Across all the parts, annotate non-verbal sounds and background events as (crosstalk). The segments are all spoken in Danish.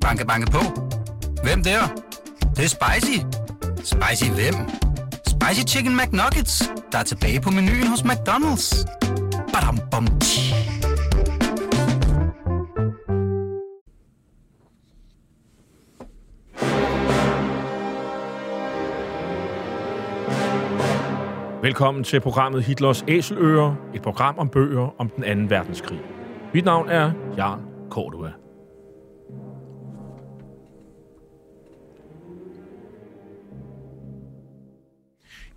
Banke, banke på. Hvem der? Det, det er spicy. Spicy hvem? Spicy Chicken McNuggets, der er tilbage på menuen hos McDonald's. Badum, bom, tji. Velkommen til programmet Hitlers Æseløer, et program om bøger om den anden verdenskrig. Mit navn er Jan Cordua.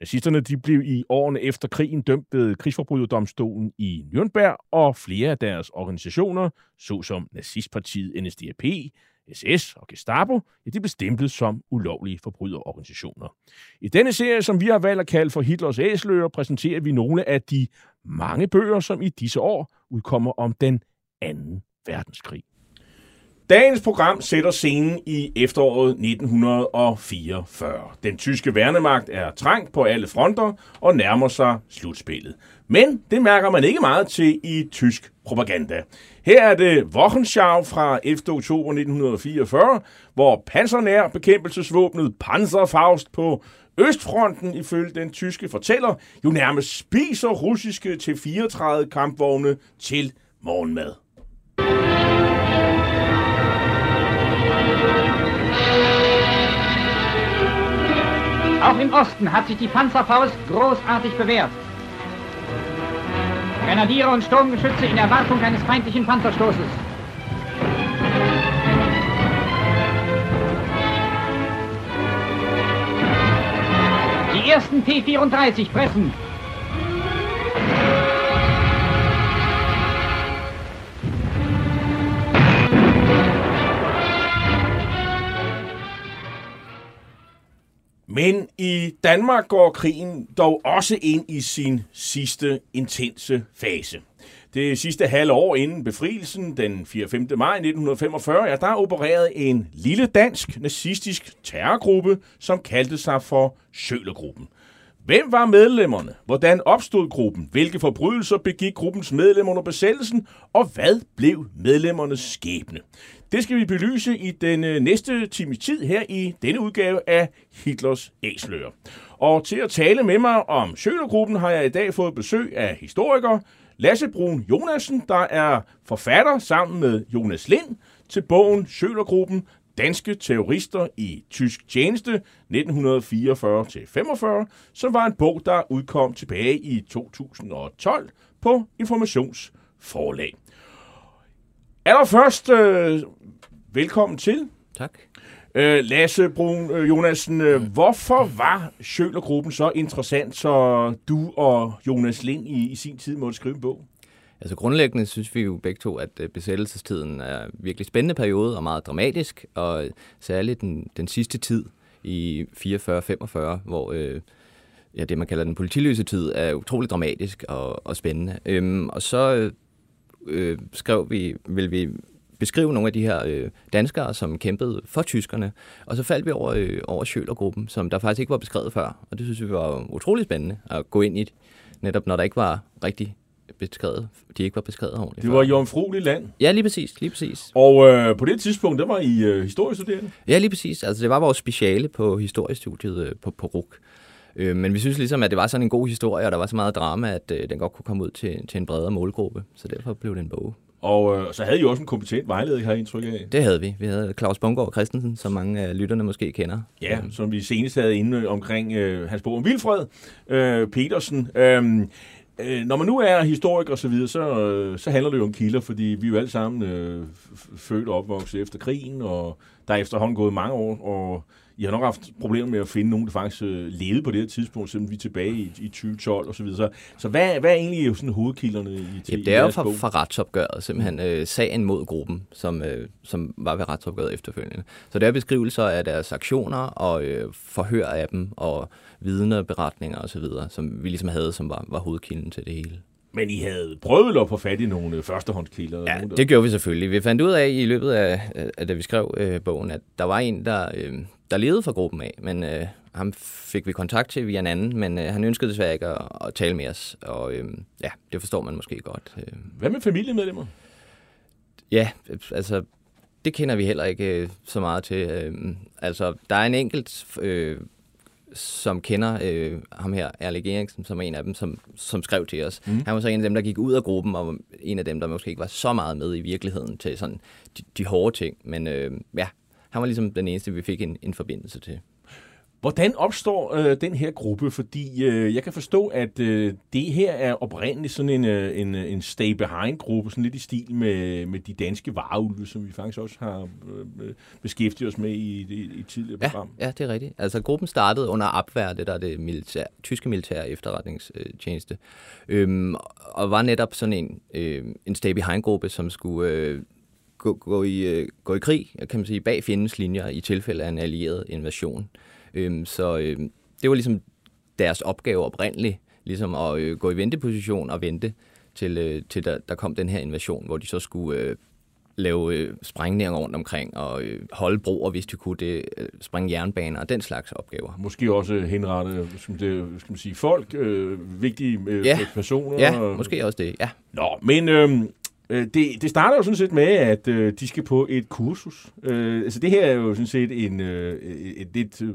Nazisterne de blev i årene efter krigen dømt ved krigsforbryderdomstolen i Nürnberg, og flere af deres organisationer, såsom nazistpartiet NSDAP, SS og Gestapo, ja, de blev stemplet som ulovlige forbryderorganisationer. I denne serie, som vi har valgt at kalde for Hitlers Æsler, præsenterer vi nogle af de mange bøger, som i disse år udkommer om den anden verdenskrig. Dagens program sætter scenen i efteråret 1944. Den tyske værnemagt er trængt på alle fronter og nærmer sig slutspillet. Men det mærker man ikke meget til i tysk propaganda. Her er det Wochenschau fra 11. oktober 1944, hvor pansernær bekæmpelsesvåbnet Panzerfaust på Østfronten, ifølge den tyske fortæller, jo nærmest spiser russiske T-34 kampvogne til morgenmad. Auch im Osten hat sich die Panzerfaust großartig bewährt. Grenadiere und Sturmgeschütze in Erwartung eines feindlichen Panzerstoßes. Die ersten T-34 pressen. Men i Danmark går krigen dog også ind i sin sidste intense fase. Det sidste halve år inden befrielsen, den 4. 5. maj 1945, ja, der opererede en lille dansk nazistisk terrorgruppe, som kaldte sig for Sjølergruppen. Hvem var medlemmerne? Hvordan opstod gruppen? Hvilke forbrydelser begik gruppens medlemmer under besættelsen? Og hvad blev medlemmernes skæbne? Det skal vi belyse i den øh, næste times tid her i denne udgave af Hitlers Æsler. Og til at tale med mig om Sjølergruppen har jeg i dag fået besøg af historiker Lasse Brun Jonasen, der er forfatter sammen med Jonas Lind til bogen Sjølergruppen, Danske terrorister i tysk tjeneste 1944-45, som var en bog, der udkom tilbage i 2012 på Informationsforlag. Allerførst, øh, velkommen til. Tak. Øh, Lasse Brun øh, Jonasen, øh, hvorfor var Sjølergruppen så interessant, så du og Jonas Lind i, i sin tid måtte skrive en bog? Altså grundlæggende synes vi jo begge to, at øh, besættelsestiden er en virkelig spændende periode og meget dramatisk, og øh, særligt den, den sidste tid i 44-45, hvor øh, ja, det, man kalder den politiløse tid, er utrolig dramatisk og, og spændende. Øhm, og så øh, øh, skrev vi, vil vi beskrive nogle af de her øh, danskere, som kæmpede for tyskerne. Og så faldt vi over, øh, over Sjølergruppen, som der faktisk ikke var beskrevet før. Og det synes vi var utrolig spændende at gå ind i, netop når der ikke var rigtig beskrevet, de ikke var beskrevet ordentligt. Det var jomfruelig land. Ja, lige præcis, lige præcis. Og øh, på det tidspunkt, der var I øh, historiestuderende? Ja, lige præcis. Altså, det var vores speciale på historiestudiet øh, på, på RUK. Øh, men vi synes ligesom, at det var sådan en god historie, og der var så meget drama, at øh, den godt kunne komme ud til, til en bredere målgruppe. Så derfor blev det en bog. Og øh, så havde I jo også en kompetent vejleder, har jeg indtryk af. Det havde vi. Vi havde Claus Bungård Christensen, som mange af lytterne måske kender. Ja, som vi senest havde inde omkring øh, hans bog om Vilfred øh, Petersen. Øh, Øh, når man nu er historiker og så videre, så, øh, så handler det jo om kilder, fordi vi er jo alle sammen øh, født og opvokset efter krigen, og der er efterhånden gået mange år, og i har nok haft problemer med at finde nogen, der faktisk øh, levede på det her tidspunkt, selvom vi er tilbage i, i 2012 og så videre. Så, så hvad, hvad er egentlig sådan hovedkilderne i, til Jamen, det er jo fra, fra retsopgøret, simpelthen øh, sagen mod gruppen, som, øh, som var ved retsopgøret efterfølgende. Så det er beskrivelser af deres aktioner og øh, forhør af dem og vidner, beretninger osv., som vi ligesom havde, som var, var hovedkilden til det hele. Men I havde prøvet at få fat i nogle førstehåndskilder? Ja, nogen, der... det gjorde vi selvfølgelig. Vi fandt ud af i løbet af, da vi skrev øh, bogen, at der var en, der, øh, der levede fra gruppen af, men øh, ham fik vi kontakt til via en anden, men øh, han ønskede desværre ikke at, at tale med os, og øh, ja, det forstår man måske godt. Øh. Hvad med familiemedlemmer? Ja, altså det kender vi heller ikke øh, så meget til. Øh, altså, der er en enkelt øh, som kender øh, ham her, Erling Eriksen, som er en af dem, som, som skrev til os. Mm. Han var så en af dem, der gik ud af gruppen, og en af dem, der måske ikke var så meget med i virkeligheden til sådan de, de hårde ting. Men øh, ja, han var ligesom den eneste, vi fik en, en forbindelse til. Hvordan opstår øh, den her gruppe? Fordi øh, jeg kan forstå, at øh, det her er oprindeligt sådan en, øh, en, en stay-behind-gruppe, sådan lidt i stil med, med de danske vareulve, som vi faktisk også har øh, beskæftiget os med i, i, et tidligere ja, program. Ja, det er rigtigt. Altså gruppen startede under Abwehr, det der er det militær, tyske militære efterretningstjeneste, øhm, og var netop sådan en, øh, en stay-behind-gruppe, som skulle... Øh, gå, gå, i, øh, gå i krig, kan man sige, bag fjendens linjer i tilfælde af en allieret invasion. Øhm, så øh, det var ligesom deres opgave oprindeligt, ligesom at øh, gå i venteposition og vente til, øh, til der, der kom den her invasion, hvor de så skulle øh, lave øh, sprængninger rundt omkring og øh, holde broer, hvis de kunne det, øh, springe jernbaner og den slags opgaver. Måske også henrette skal det, skal man sige, folk, øh, vigtige øh, ja. personer. Ja, måske også det, ja. Nå, men... Øh, det, det starter jo sådan set med, at øh, de skal på et kursus. Øh, altså det her er jo sådan set en, øh, et lidt... Øh,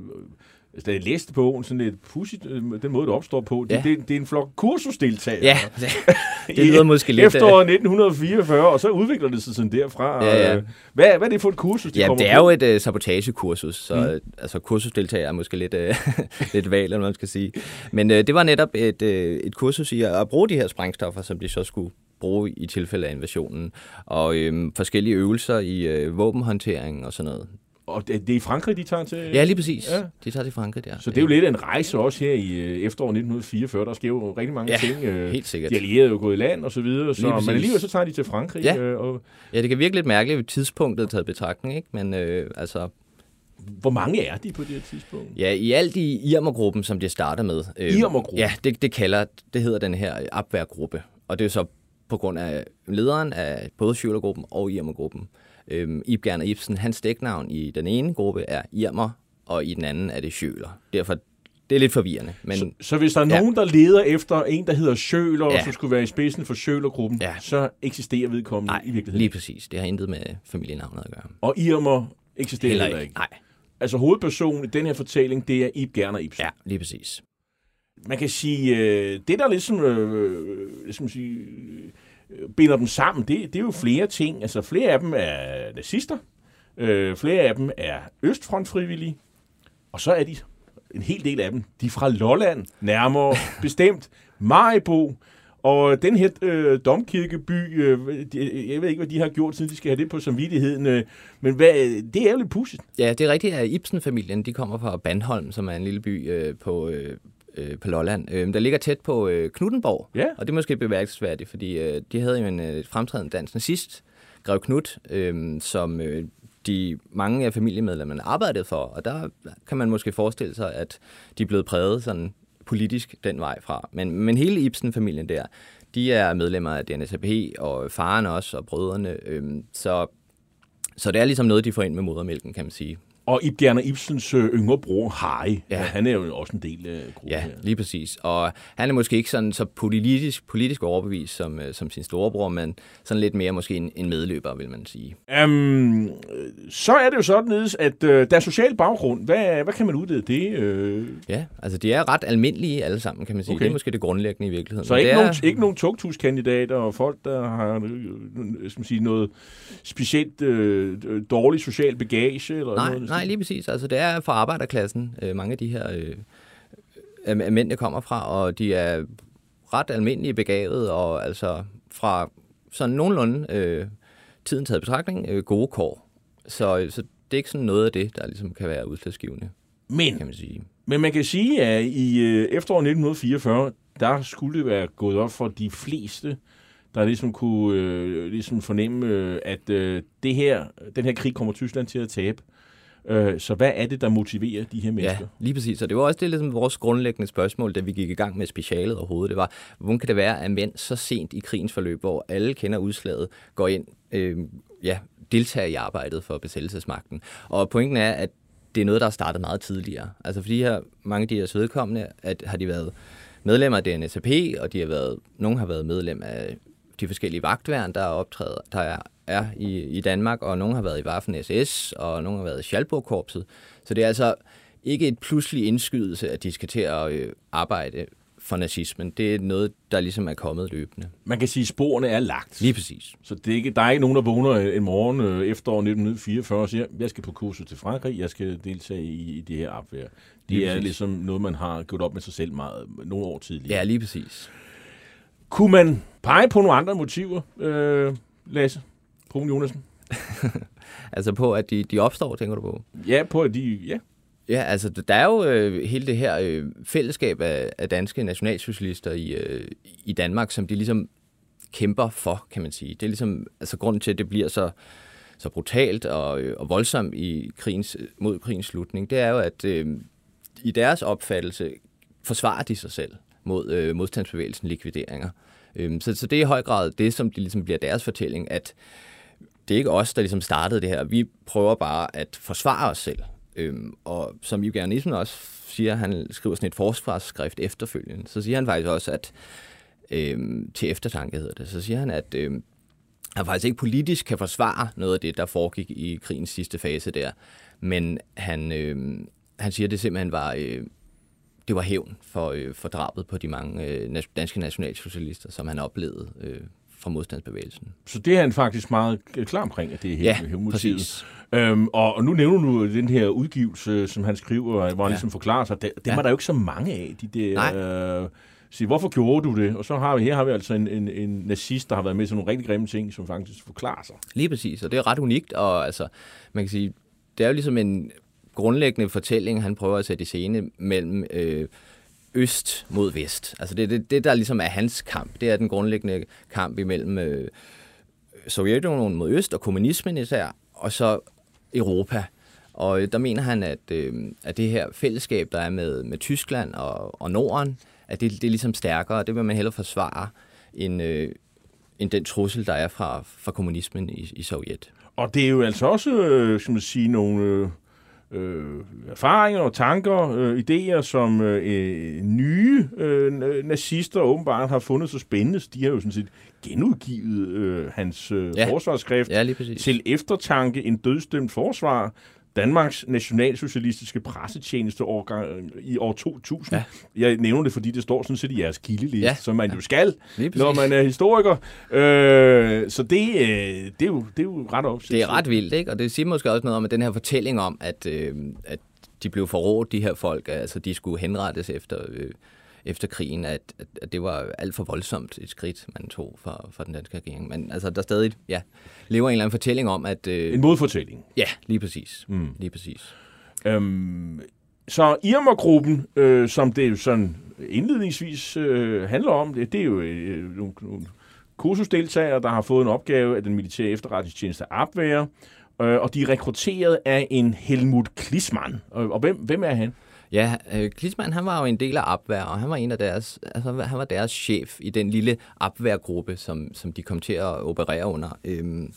da jeg læste bogen, sådan lidt pudsigt, den måde, det opstår på. Det, Ja. det, det er en flok kursusdeltagere. Ja, (laughs) det, det lyder måske lidt... øh, Efteråret 1944, og så udvikler det sig sådan derfra. Ja, ja. Øh, Hvad, hvad er det for et kursus, de Ja, det er på? jo et uh, sabotagekursus, så mm. altså, kursusdeltager er måske lidt, uh, (laughs) lidt valg, eller hvad man skal sige. Men uh, det var netop et, uh, et kursus i at bruge de her sprængstoffer, som de så skulle bruge i tilfælde af invasionen, og øhm, forskellige øvelser i øh, våbenhåndtering og sådan noget. Og det, er i Frankrig, de tager til? Ja, lige præcis. Ja. Ja. De tager til Frankrig der. Så det er jo lidt en rejse også her i øh, efteråret 1944. Der sker jo rigtig mange Ja, ting. Øh, helt sikkert. De allierede er jo gået i land og så videre, så, men alligevel så tager de til Frankrig. Ja. Øh, og Ja, det kan virke lidt mærkeligt ved tidspunktet taget betragtning, ikke? Men øh, altså, hvor mange er de på det her tidspunkt? ja, i alt i Irmer-gruppen, som det starter med. Øh, Irmer-gruppen? Ja, det, det kalder, det hedder den her Abwehr-gruppe. Og det er så på grund af lederen af både Schüler-gruppen og Irmer-gruppen. Øhm, Ibgern og Ibsen, hans dæknavn i den ene gruppe er Irmer, og i den anden er det Schüler. Derfor, det er lidt forvirrende. Men Så, så hvis der er Ja. nogen, der leder efter en, der hedder Schøler, ja. Ja. som skulle være i spidsen for Schøler-gruppen, Ja. så eksisterer vedkommende nej, i virkeligheden. lige præcis. Det har intet med familienavnet at gøre. Og Irmer eksisterer heller, heller ikke. Nej, Altså hovedpersonen i den her fortælling, det er Ib Gerner Ibsen. ja, lige præcis. Man kan sige, øh, det der ligesom, øh, man sige, øh, binder dem sammen, det, det er jo flere ting. Altså flere af dem er nazister, øh, flere af dem er Østfrontfrivillige, og så er de, en hel del af dem, de er fra Lolland, nærmere (laughs) bestemt Maribo, og den her øh, domkirkeby, øh, de, jeg ved ikke, hvad de har gjort, siden de skal have det på samvittigheden, øh, men hvad, det er jo lidt pudsigt. Ja, det er rigtigt, at Ibsen-familien de kommer fra Bandholm, som er en lille by øh, på, øh, øh, på Lolland, øh, der ligger tæt på øh, Knuttenborg. Ja. Og det er måske bemærkelsesværdigt, fordi øh, de havde jo en øh, fremtrædende dansk nazist, Grev Knut, øh, som øh, de mange af familiemedlemmerne arbejdede for. Og der kan man måske forestille sig, at de er blevet præget sådan politisk den vej fra. Men, men hele Ibsen-familien der, de er medlemmer af DNSAP, og faren også, og brødrene. Øh, så, så det er ligesom noget, de får ind med modermælken, kan man sige. Og Ib Gerner Ibsens øh, yngre bror, Harry, ja. Han er jo også en del af gruppen Ja, her. lige præcis. Og han er måske ikke sådan så politisk, politisk overbevist som, øh, som sin storebror, men sådan lidt mere måske en, en medløber, vil man sige. Um, så er det jo sådan, at øh, der er social baggrund. Hvad, hvad kan man udlede det? Øh, Ja, altså de er ret almindelige alle sammen, kan man sige. Okay. Det er måske det grundlæggende i virkeligheden. så ikke, er, nogen, ikke nogen tugthuskandidater og folk, der har øh, skal man sige, noget specielt øh, dårlig social bagage? Eller Nej, noget? nej, lige præcis. Altså det er fra arbejderklassen, øh, mange af de her øh, øh, mænd, der kommer fra, og de er ret almindelige begavet, og altså fra sådan nogenlunde øh, tiden taget betragtning, øh, gode kår. Så, så det er ikke sådan noget af det, der ligesom kan være udslagsgivende, Men, kan man sige. men man kan sige, at i øh, efteråret 1944, der skulle det være gået op for de fleste, der ligesom kunne øh, ligesom fornemme, øh, at øh, det her, den her krig kommer Tyskland til at tabe. Øh, så hvad er det, der motiverer de her mennesker? Ja, lige præcis. Og det var også det, ligesom vores grundlæggende spørgsmål, da vi gik i gang med specialet overhovedet. Det var, hvordan kan det være, at mænd så sent i krigens forløb, hvor alle kender udslaget, går ind, øh, ja, deltager i arbejdet for besættelsesmagten. Og pointen er, at det er noget, der er startet meget tidligere. Altså fordi her, mange af de her vedkommende, at har de været medlemmer af DNSAP, og de har været, nogle har været medlem af de forskellige vagtværn, der er optræder, der er, er i, i Danmark, og nogle har været i Waffen SS, og nogle har været i Schalburg-korpset. Så det er altså ikke et pludselig indskydelse, at de skal til at øh, arbejde for nazismen. Det er noget, der ligesom er kommet løbende. Man kan sige, at sporene er lagt. Lige præcis. Så det er ikke, der er ikke nogen, der vågner en morgen øh, efter 1944 og siger, jeg skal på kursus til Frankrig, jeg skal deltage i, i det her opvær. Det Lige er præcis. ligesom noget, man har gjort op med sig selv meget, nogle år tidligere. Ja, lige præcis. Kunne man pege på nogle andre motiver, øh, Lasse? Brun Jonasen? (laughs) Altså på, at de, de opstår, tænker du på? Ja, på at de... Ja. Ja, altså der er jo øh, hele det her øh, fællesskab af, af danske nationalsocialister i, øh, i Danmark, som de ligesom kæmper for, kan man sige. Det er ligesom altså grunden til, at det bliver så, så brutalt og, øh, og voldsomt i krigens, mod krigens slutning, det er jo, at øh, i deres opfattelse forsvarer de sig selv mod øh, modstandsbevægelsen likvideringer. Øh, så, så det er i høj grad det, som de ligesom bliver deres fortælling, at det er ikke os, der ligesom startede det her. Vi prøver bare at forsvare os selv. Øhm, og som Jürgen Nielsen også siger, han skriver sådan et forsvarsskrift efterfølgende, så siger han faktisk også, at øhm, til eftertanke hedder det, så siger han, at øhm, han faktisk ikke politisk kan forsvare noget af det, der foregik i krigens sidste fase der, men han, øhm, han siger, at det simpelthen var, øh, det var hævn for, øh, for drabet på de mange øh, danske nationalsocialister, som han oplevede øh, fra modstandsbevægelsen. Så det er han faktisk meget klar omkring, at det er Ja, helt motivet. præcis. Øhm, og, og nu nævner du den her udgivelse, som han skriver, hvor han Ja. ligesom forklarer sig. Det, det Ja. var der jo ikke så mange af, de der... Nej. Øh, sige, hvorfor gjorde du det? Og så har vi, her har vi altså en, en, en nazist, der har været med til nogle rigtig grimme ting, som faktisk forklarer sig. Lige præcis, og det er ret unikt, og altså, man kan sige, det er jo ligesom en grundlæggende fortælling, han prøver at sætte i scene mellem øh, øst mod vest. Altså det, det, det, der ligesom er hans kamp, det er den grundlæggende kamp imellem øh, Sovjetunionen mod øst, og kommunismen især, og så Europa. Og øh, der mener han, at, øh, at det her fællesskab, der er med, med Tyskland og, og Norden, at det, det er ligesom stærkere, og det vil man hellere forsvare, end, øh, end den trussel, der er fra, fra kommunismen i, i Sovjet. Og det er jo altså også, øh, som man sige, nogle øh, øh, erfaringer og tanker, øh, idéer, som øh, nye øh, nazister åbenbart har fundet så spændende. De har jo sådan set genudgivet øh, hans øh, ja. Forsvarsskrift Ja, til eftertanke en dødstemt forsvar. Danmarks nationalsocialistiske pressetjeneste årgang, i år 2000. Ja. Ja. Jeg nævner det, fordi det står sådan set i jeres kildeliste, ja. Ja. som man jo skal, når man er historiker. Øh, så det, øh, det, er jo, det er jo ret op. Det er ret vildt, ikke? Og det siger måske også noget om, at den her fortælling om, at, øh, at de blev forrådt, de her folk, altså de skulle henrettes efter, øh, efter krigen, at, at, det var alt for voldsomt et skridt, man tog for, for den danske regering. Men altså, der stadig ja, lever en eller anden fortælling om, at... Øh, En modfortælling. ja, lige præcis. Mm. Lige præcis. Øhm, så Irma-gruppen, øh, som det jo sådan indledningsvis øh, handler om, det, det er jo øh, nogle, nogle kursusdeltagere, der har fået en opgave af den militære efterretningstjeneste Abwehr, øh, og de er rekrutteret af en Helmut Klisman. Og, og hvem, hvem er han? Ja, øh, Klinsmann, han var jo en del af Abwehr, og han var en af deres, altså, han var deres chef i den lille Abwehr-gruppe, som, som de kom til at operere under. Øhm,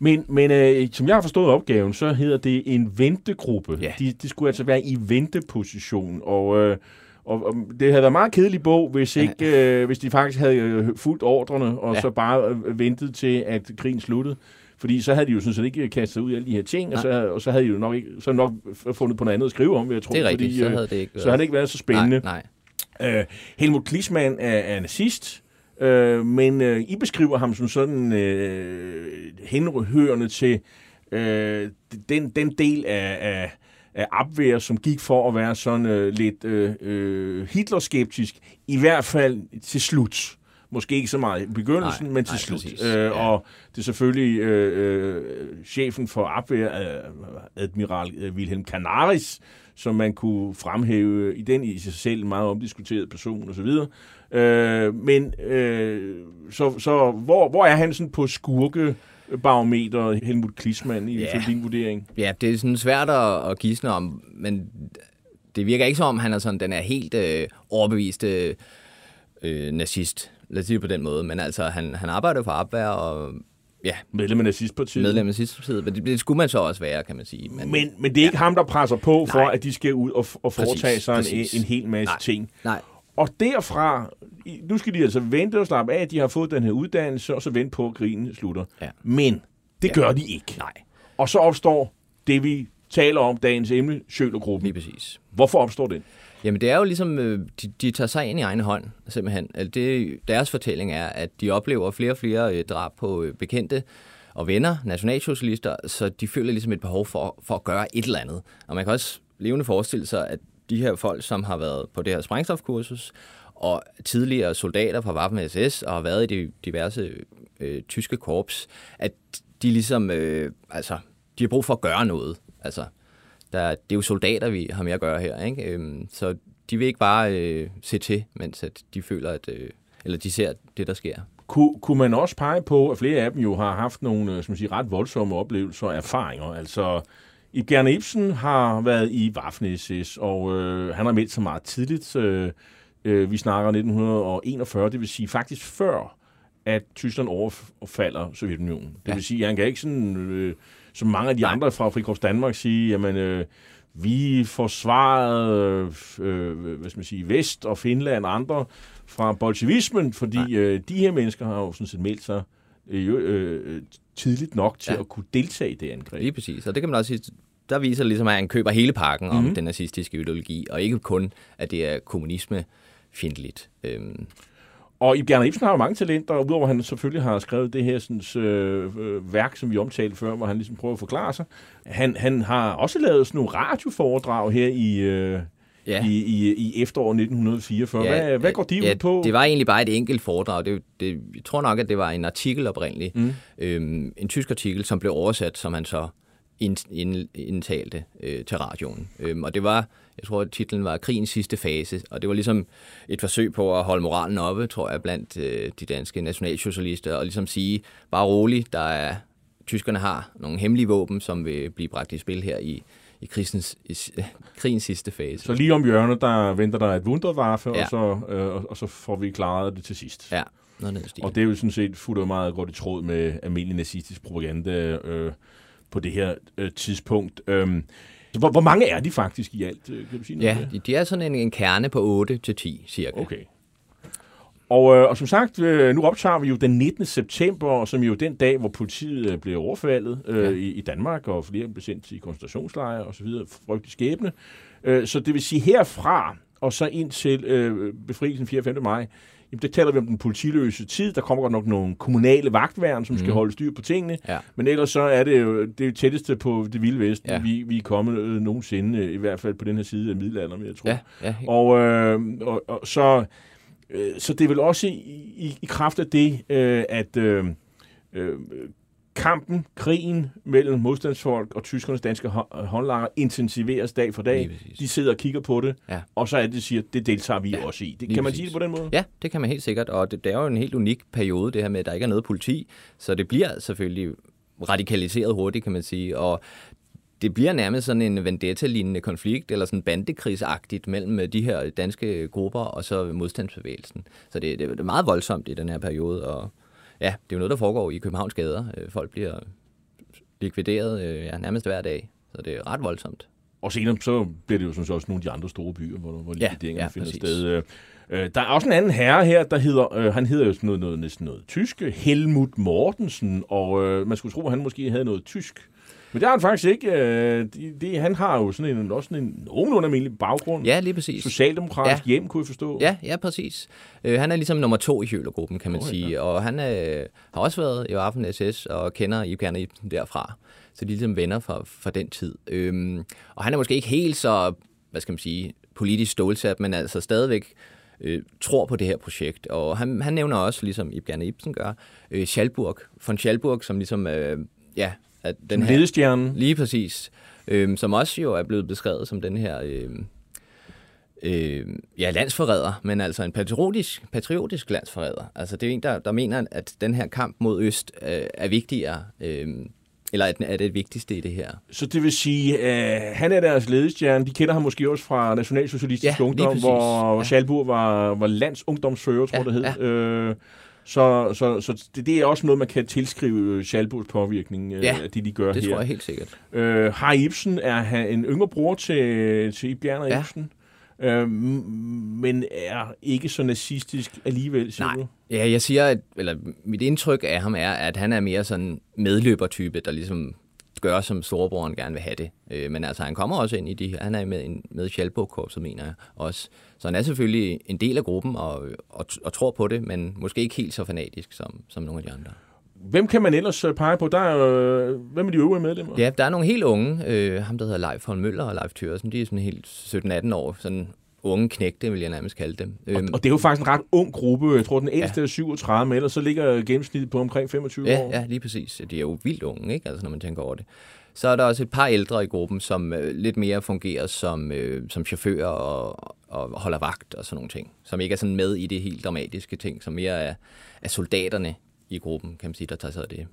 Men, men øh, som jeg har forstået opgaven, så hedder det en ventegruppe. Ja. De, de skulle altså være i venteposition, og... Øh, og, og det havde været meget kedelig bog, hvis ikke, øh, hvis de faktisk havde øh, fulgt ordrene, og ja. Ja. så bare øh, ventet til, at krigen sluttede. Fordi så havde de jo sådan set ikke kastet ud af alle de her ting, og så, og så havde de jo nok, ikke, så nok fundet på noget andet at skrive om, vil jeg tro. det er rigtigt, fordi, så øh, havde det ikke så havde det ikke været så spændende. Nej, nej. Øh, Helmut Klisman er, er nazist, øh, men øh, I beskriver ham som sådan øh, henhørende til øh, den, den del af, af, af Abwehr, som gik for at være sådan øh, lidt øh, Hitler-skeptisk, i hvert fald til slut. Måske ikke så meget i begyndelsen, Nej, men til nej, slut. præcis. Øh, Ja. Og det er selvfølgelig øh, øh, chefen for Abwehr, øh, admiral øh, Wilhelm Canaris, som man kunne fremhæve i den i sig selv meget omdiskuterede person osv. Øh, men øh, så, så hvor, hvor er han sådan på skurke barometer Helmut Klisman i Ja. din vurdering? Ja, det er sådan svært at, at gisne om, men det virker ikke som om, han er sådan, den er helt øh, overbevist øh, øh, nazist. Lad os sige på den måde. Men altså, han, han arbejder for Abwehr og ja, Medlem af nazistpartiet. medlem af nazistpartiet. Men det, det skulle man så også være, kan man sige. Men, Men, men det er ikke ham, der presser på for, Nej. at de skal ud og, og foretage Præcis, sig en, præcis. en hel masse Nej. ting. nej, Og derfra, nu skal de altså vente og slappe af, at de har fået den her uddannelse, og så vente på, at krigen slutter. Ja. Men det Ja. gør de ikke. nej, Og så opstår det, vi taler om, dagens emne, Sjølergruppen. lige præcis. Hvorfor opstår det? Jamen det er jo ligesom, øh, de, de tager sig ind i egen hånd, simpelthen. Altså, det, deres fortælling er, at de oplever flere og flere øh, drab på øh, bekendte og venner, nationalsocialister, så de føler ligesom et behov for, for at gøre et eller andet. Og man kan også levende forestille sig, at de her folk, som har været på det her sprængstofkursus, og tidligere soldater fra Waffen SS og har været i de diverse øh, tyske korps, at de ligesom, øh, altså, de har brug for at gøre noget. Altså, der, det er jo soldater, vi har med at gøre her, ikke? Øhm, så de vil ikke bare øh, se til, mens at de føler, at, øh, eller de ser det, der sker. Kunne, kunne man også pege på, at flere af dem jo har haft nogle øh, som siger, ret voldsomme oplevelser og erfaringer? Altså, Ibgerne Ibsen har været i Waffen-SS, og øh, han har meldt sig meget tidligt. Øh, øh, vi snakker 1941, det vil sige faktisk før, at Tyskland overfalder Sovjetunionen. Det Ja. vil sige, at han kan ikke sådan, øh, som mange af de andre fra Frikorps Danmark sige, jamen, øh, vi forsvarede øh, hvad skal man sige, Vest og Finland og andre fra bolsjevismen, fordi øh, de her mennesker har jo sådan set meldt sig øh, øh, tidligt nok til ja. At kunne deltage i det angreb. Lige præcis. Og det kan man også sige, der viser ligesom, at han køber hele pakken om Mhm. den nazistiske ideologi, og ikke kun, at det er kommunisme fjendtligt. Øhm, Og Ib Gerner Ibsen har jo mange talenter, og udover at han selvfølgelig har skrevet det her sådan, øh, værk, som vi omtalte før, hvor han ligesom prøver at forklare sig. Han, han har også lavet sådan nogle radioforedrag her i, øh, ja. i, i, i efteråret 1944. Ja, hvad, hvad går de ja, ud på? Det var egentlig bare et enkelt foredrag. Det, det, jeg tror nok, at det var en artikel oprindeligt. Mm. Øhm, en tysk artikel, som blev oversat, som han så ind, ind, indtalte øh, til radioen. Øhm, og det var, jeg tror, at titlen var Krigens sidste fase. Og det var ligesom et forsøg på at holde moralen oppe, tror jeg, blandt øh, de danske nationalsocialister. Og ligesom sige, bare rolig, der er, tyskerne har nogle hemmelige våben, som vil blive bragt i spil her i, i, krigens, i øh, (laughs) krigens sidste fase. Så lige om hjørnet, der venter der et Wunderwaffe, ja. Og, så, øh, og så får vi klaret det til sidst. Ja, noget stil. Og det er jo sådan set fuldt meget godt i tråd med almindelig nazistisk propaganda øh, på det her øh, tidspunkt. Øhm, hvor, hvor mange er de faktisk i alt? øh, Kan du sige noget Ja, det? de, er sådan en, en kerne på 8 til 10 cirka. Okay. Og, øh, og som sagt, øh, nu optager vi jo den 19. september, som jo den dag, hvor politiet øh, blev overfaldet øh, Ja. i, i Danmark, og flere blev sendt i koncentrationslejre osv. Frygtelig skæbne. Øh, så det vil sige herfra, og så ind til øh, befrielsen 4. og 5. maj, jamen, der taler vi om den politiløse tid. Der kommer godt nok nogle kommunale vagtværn, som mm. skal Mhm. holde styr på tingene. Ja. Men ellers så er det jo det er jo tætteste på det vilde vest, ja. Vi, vi er kommet øh, nogensinde, øh, i hvert fald på den her side af middelalderen, jeg tror. Ja, ja, Og, øh, og, og så, øh, så det er vel også i, i, i kraft af det, øh, at øh, øh, kampen, krigen mellem modstandsfolk og tyskernes danske hå- håndlanger intensiveres dag for dag. De sidder og kigger på det, Ja. og så er det, de siger, det deltager vi Ja, også i. Det, kan man præcis. sige det på den måde? Ja, det kan man helt sikkert, og det, det er jo en helt unik periode, det her med, at der ikke er noget politi, så det bliver selvfølgelig radikaliseret hurtigt, kan man sige, og det bliver nærmest sådan en vendetta-lignende konflikt, eller sådan bandekrigsagtigt mellem øh, de her danske grupper og så modstandsbevægelsen. Så det, det er meget voldsomt i den her periode, og ja, det er jo noget, der foregår i Københavns gader. Øh, Folk bliver likvideret øh, ja, nærmest hver dag, så det er ret voldsomt. Og senere så bliver det jo sådan set også nogle af de andre store byer, hvor, hvor Ja, likvideringerne ja, finder præcis. sted. Øh, der er også en anden herre her, der hedder, øh, han hedder jo sådan noget, noget, næsten noget tysk, Helmut Mortensen, og øh, man skulle tro, at han måske havde noget tysk. Men det har han faktisk ikke. Øh, det, det, han har jo sådan en, også sådan en nogenlunde almindelig baggrund. Ja, lige præcis. Socialdemokratisk ja. hjem, kunne jeg forstå. Ja, ja, præcis. Øh, han er ligesom nummer to i Hølergruppen, kan man Oh, oh, ja. sige. Og han øh, har også været i Waffen SS og kender I gerne derfra. Så de er ligesom venner fra, fra den tid. Øhm, og han er måske ikke helt så, hvad skal man sige, politisk stålsat, men altså stadigvæk øh, tror på det her projekt. Og han, han nævner også, ligesom Ibn Ibsen gør, øh, Schalburg, von Schalburg, som ligesom, øh, ja, at den her... Ledestjernen. Lige præcis. Øh, som også jo er blevet beskrevet som den her... Øh, øh, ja, landsforræder, men altså en patriotisk, patriotisk landsforræder. Altså det er en, der, der mener, at den her kamp mod Øst øh, er vigtigere, øh, eller at den er det vigtigste i det her. Så det vil sige, at øh, han er deres ledestjerne. De kender ham måske også fra Nationalsocialistisk Ja, Ungdom, præcis. hvor Ja. Schalburg var, var landsungdomsfører, tror Ja, det hed. Øh, så, så, så det, det er også noget, man kan tilskrive Schalburgs påvirkning, øh, Ja, af det de gør Det her. tror jeg helt sikkert. Øh, Harry Ibsen er en yngre bror til, til Bjerner Ja. Ibsen, øh, men er ikke så nazistisk alligevel, siger Nej. du? Ja, jeg siger, at, eller mit indtryk af ham er, at han er mere sådan medløbertype, der ligesom gør, som storebroren gerne vil have det. Øh, men altså, han kommer også ind i de han er med, med Schalburg-korpset, mener jeg også. Så han er selvfølgelig en del af gruppen og, og, og tror på det, men måske ikke helt så fanatisk som, som nogle af de andre. Hvem kan man ellers øh, pege på? Der er, øh, hvem er de øvrige medlemmer? Ja, der er nogle helt unge, øh, ham der hedder Leif von Møller og Leif Thørsen, de er sådan helt 17-18 år, sådan unge knægte, vil jeg nærmest kalde dem. Øhm, Og det er jo faktisk en ret ung gruppe. Jeg tror, den ældste ja. er 37, men ellers så ligger gennemsnittet på omkring 25 Ja, år. ja, lige præcis. De er jo vildt unge, ikke? Altså, når man tænker over det. Så er der også et par ældre i gruppen, som øh, lidt mere fungerer som, øh, som chauffører og, og holder vagt og sådan nogle ting. Som ikke er sådan med i det helt dramatiske ting, som mere er, er soldaterne i gruppen, kan man sige, der tager sig af det.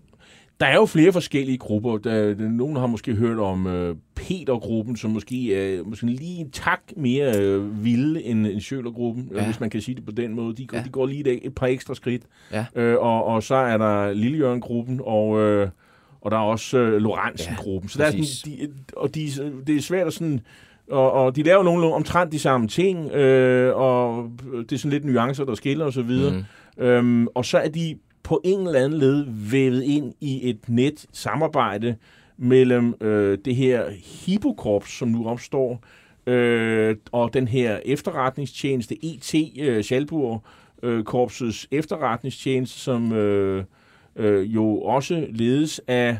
Der er jo flere forskellige grupper. Der, nogen har måske hørt om øh, Peter-gruppen, som måske er måske lige en tak mere øh, vilde end, end Sjøler-gruppen, ja. Ja. hvis man kan sige det på den måde. De, ja. De går lige et, et par ekstra skridt. Ja. Øh, og, og så er der Lillejørn-gruppen, og, øh, og der er også øh, Lorentzen-gruppen. Ja, så der er sådan, de, og de, det er svært at sådan... Og, og de laver nogle omtrent de samme ting, øh, og det er sådan lidt nuancer, der skiller osv. Mhm. Øhm, og så er de på en eller anden led vævet ind i et net samarbejde mellem øh, det her Hippokorps, som nu opstår, øh, og den her efterretningstjeneste, ET, øh, Schalburg, øh, korpsets efterretningstjeneste, som øh, øh, jo også ledes af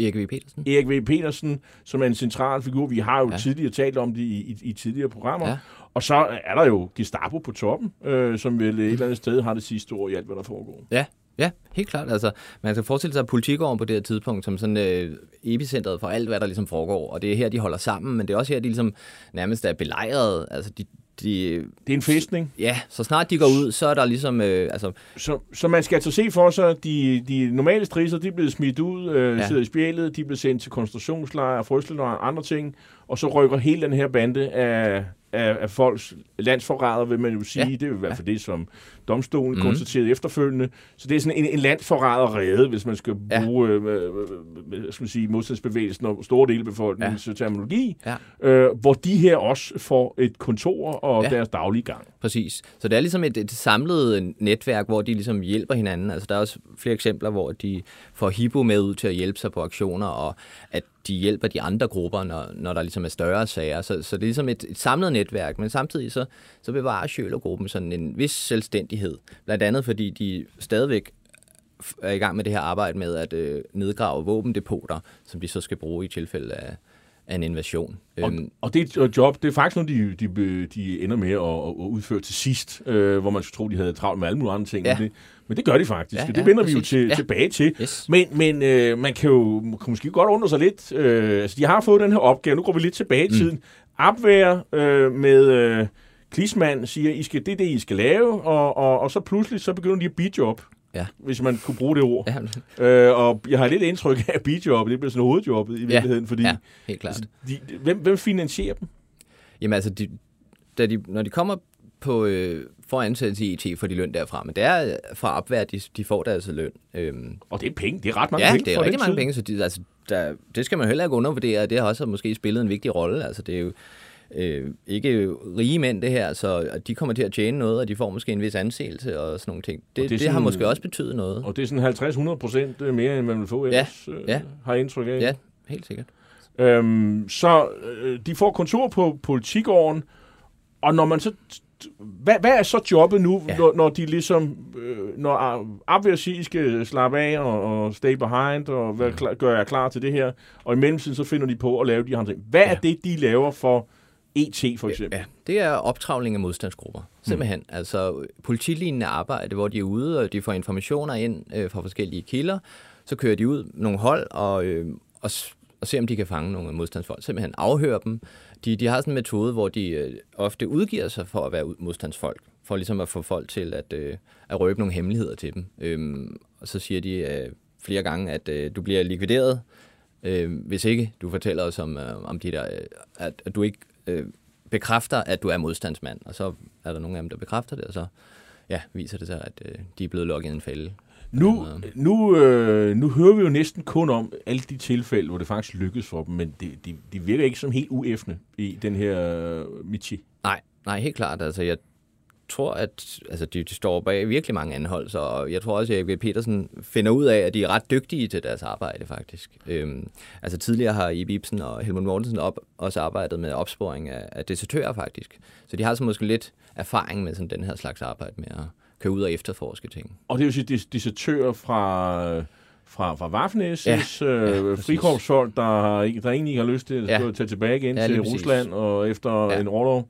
Erik V. Petersen? Erik V. Petersen, som er en central figur. Vi har jo. Ja. tidligere talt om det i, i, i tidligere programmer. Ja. Og så er der jo Gestapo på toppen, øh, som vel et eller andet sted har det sidste ord i alt, hvad der foregår. Ja, ja, helt klart. Altså, man kan forestille sig politikåren på det her tidspunkt som sådan øh, epicentret for alt, hvad der ligesom foregår. Og det er her, de holder sammen, men det er også her, de ligesom nærmest er belejret. Altså, de, de, Det er en festning. ja, så snart de går ud, så er der ligesom, øh, altså, Så, så man skal altså se for sig, at de, de normale strisser, de er blevet smidt ud, øh, ja. Sidder i spjælet, de er blevet sendt til koncentrationslejre, frøstelejre og andre ting, og så rykker hele den her bande af, af, af folks landsforræder, vil man jo sige. Ja. Det er jo i hvert fald det, som domstolen mm. Konstaterede efterfølgende. Så det er sådan en, en landsforræder redde, hvis man skal Ja. bruge øh, øh, øh, hvad skal man sige, modstandsbevægelsen og store dele af befolkningens ja. terminologi, ja, øh, hvor de her også får et kontor og ja. Ja. deres daglige gang. præcis. Så det er ligesom et, et samlet netværk, hvor de ligesom hjælper hinanden. Altså, der er også flere eksempler, hvor de får Hippo med ud til at hjælpe sig på aktioner, og at de hjælper de andre grupper, når, når der ligesom er større sager. Så, så det er ligesom et, et samlet netværk, men samtidig så, så bevarer Sjølergruppen sådan en vis selvstændighed. Blandt andet fordi de stadigvæk er i gang med det her arbejde med at øh, nedgrave våbendepoter, som de så skal bruge i tilfælde af, af en invasion. Og, Øhm, og det er job, det er faktisk noget, de, de, de ender med at, at udføre til sidst, øh, hvor man skulle tro, de havde travlt med alle mulige andre ting. Ja. Men, det, men det gør de faktisk, Ja, og det ja, vender vi jo til, Ja. tilbage til. yes. Men, men øh, man kan jo kan måske godt undre sig lidt. Øh, altså, de har fået den her opgave. Nu går vi lidt tilbage i Mm. tiden. Opvær øh, med øh, Klisman siger, I skal, det er det, I skal lave, og, og, og så pludselig så begynder de at bidjob. Ja. Hvis man kunne bruge det ord. Ja, Øh, og jeg har lidt indtryk af, at bidjob, det bliver sådan hovedjobbet i virkeligheden, fordi ja, helt klart. altså, de, hvem, hvem finansierer dem? Jamen altså, de, da de, når de kommer på, øh, for ansættelse i IT, får de løn derfra. Men det er øh, fra opvær, de, de får deres løn. Øhm, Og det er penge. Det er ret mange ja, penge det er rigtig mange tid. penge, så de, altså, der, det skal man heller ikke undervurdere. Det har også måske spillet en vigtig rolle. Altså, det er jo øh, ikke rige mænd, det her, så de kommer til at tjene noget, og de får måske en vis anseelse og sådan nogle ting. Det, det er det, det har måske også betydet noget. Og det er sådan 50-100 procent mere, end man vil få ellers, øh, ja. har indtryk af. Ja, helt sikkert. Øhm, så øh, de får kontor på politikåren, og når man så... Hvad, hvad er så jobbet nu, ja. Ja. når, når de ligesom... Øh, når siger, I skal slappe af og, og stay behind, og hvad, klar, gør jeg klar til det her, og i mellemtiden så finder de på at lave de her ting. Hvad ja. er Ja. det, de laver for ET for eksempel? Ja, det er optravling af modstandsgrupper. Simpelthen. Mm. Altså politilignende arbejde, hvor de er ude, og de får informationer ind øh, fra forskellige kilder. Så kører de ud nogle hold og, øh, og, og ser, om de kan fange nogle modstandsfolk. Simpelthen afhøre dem. De, de har sådan en metode, hvor de øh, ofte udgiver sig for at være modstandsfolk. For ligesom at få folk til at, øh, at røbe nogle hemmeligheder til dem. Øhm, og så siger de øh, flere gange, at øh, du bliver likvideret, øh, hvis ikke du fortæller os om, øh, om de der, øh, at, at du ikke øh, bekræfter, at du er modstandsmand. Og så er der nogle af dem, der bekræfter det, og så ja, viser det sig, at øh, de er blevet lukket i en fælde. Nu, nu, øh, nu hører vi jo næsten kun om alle de tilfælde, hvor det faktisk lykkedes for dem, men det, de, de virker ikke som helt uæfne i den her øh, Michi. Nej, nej, helt klart. Altså, jeg tror, at altså, de, de står bag virkelig mange anholdelser, og jeg tror også, at Erik Petersen finder ud af, at de er ret dygtige til deres arbejde, faktisk. Øhm, altså tidligere har Ibe Ibsen og Helmut Mortensen op, også arbejdet med opsporing af, af desertører, faktisk. Så de har så måske lidt erfaring med sådan den her slags arbejde med at køre ud og efterforske ting. Og det vil sige, desertører fra fra, fra Waffen-SS, ja, øh, ja, frikorpsfolk, der, der egentlig ikke har lyst til at ja. tage tilbage igen ja, til. Rusland og efter ja. en overlov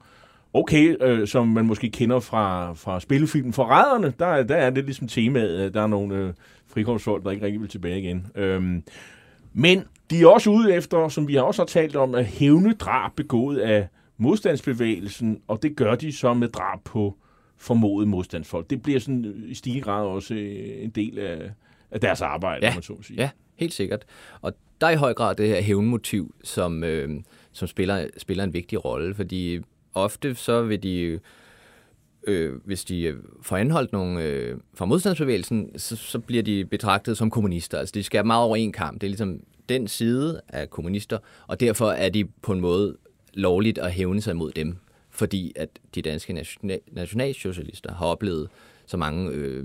okay, øh, som man måske kender fra, fra spillefilmen Forræderne, der, der er det ligesom temaet, der er nogle øh, frikorpsfolk, der ikke rigtig vil tilbage igen. Øhm, men de er også ude efter, som vi også har talt om, at hævne drab begået af modstandsbevægelsen, og det gør de så med drab på formodet modstandsfolk. Det bliver sådan øh, i stigende grad også øh, en del af, af deres arbejde, ja, man så sige. Ja, helt sikkert. Og der er i høj grad det her hævnmotiv, som, øh, som spiller, spiller en vigtig rolle, fordi ofte så vil de, øh, hvis de får anholdt nogle øh, fra modstandsbevægelsen, så, så bliver de betragtet som kommunister. Altså de skal meget over en kamp. Det er ligesom den side af kommunister, og derfor er de på en måde lovligt at hævne sig mod dem, fordi at de danske national, nationalsocialister har oplevet så mange, øh,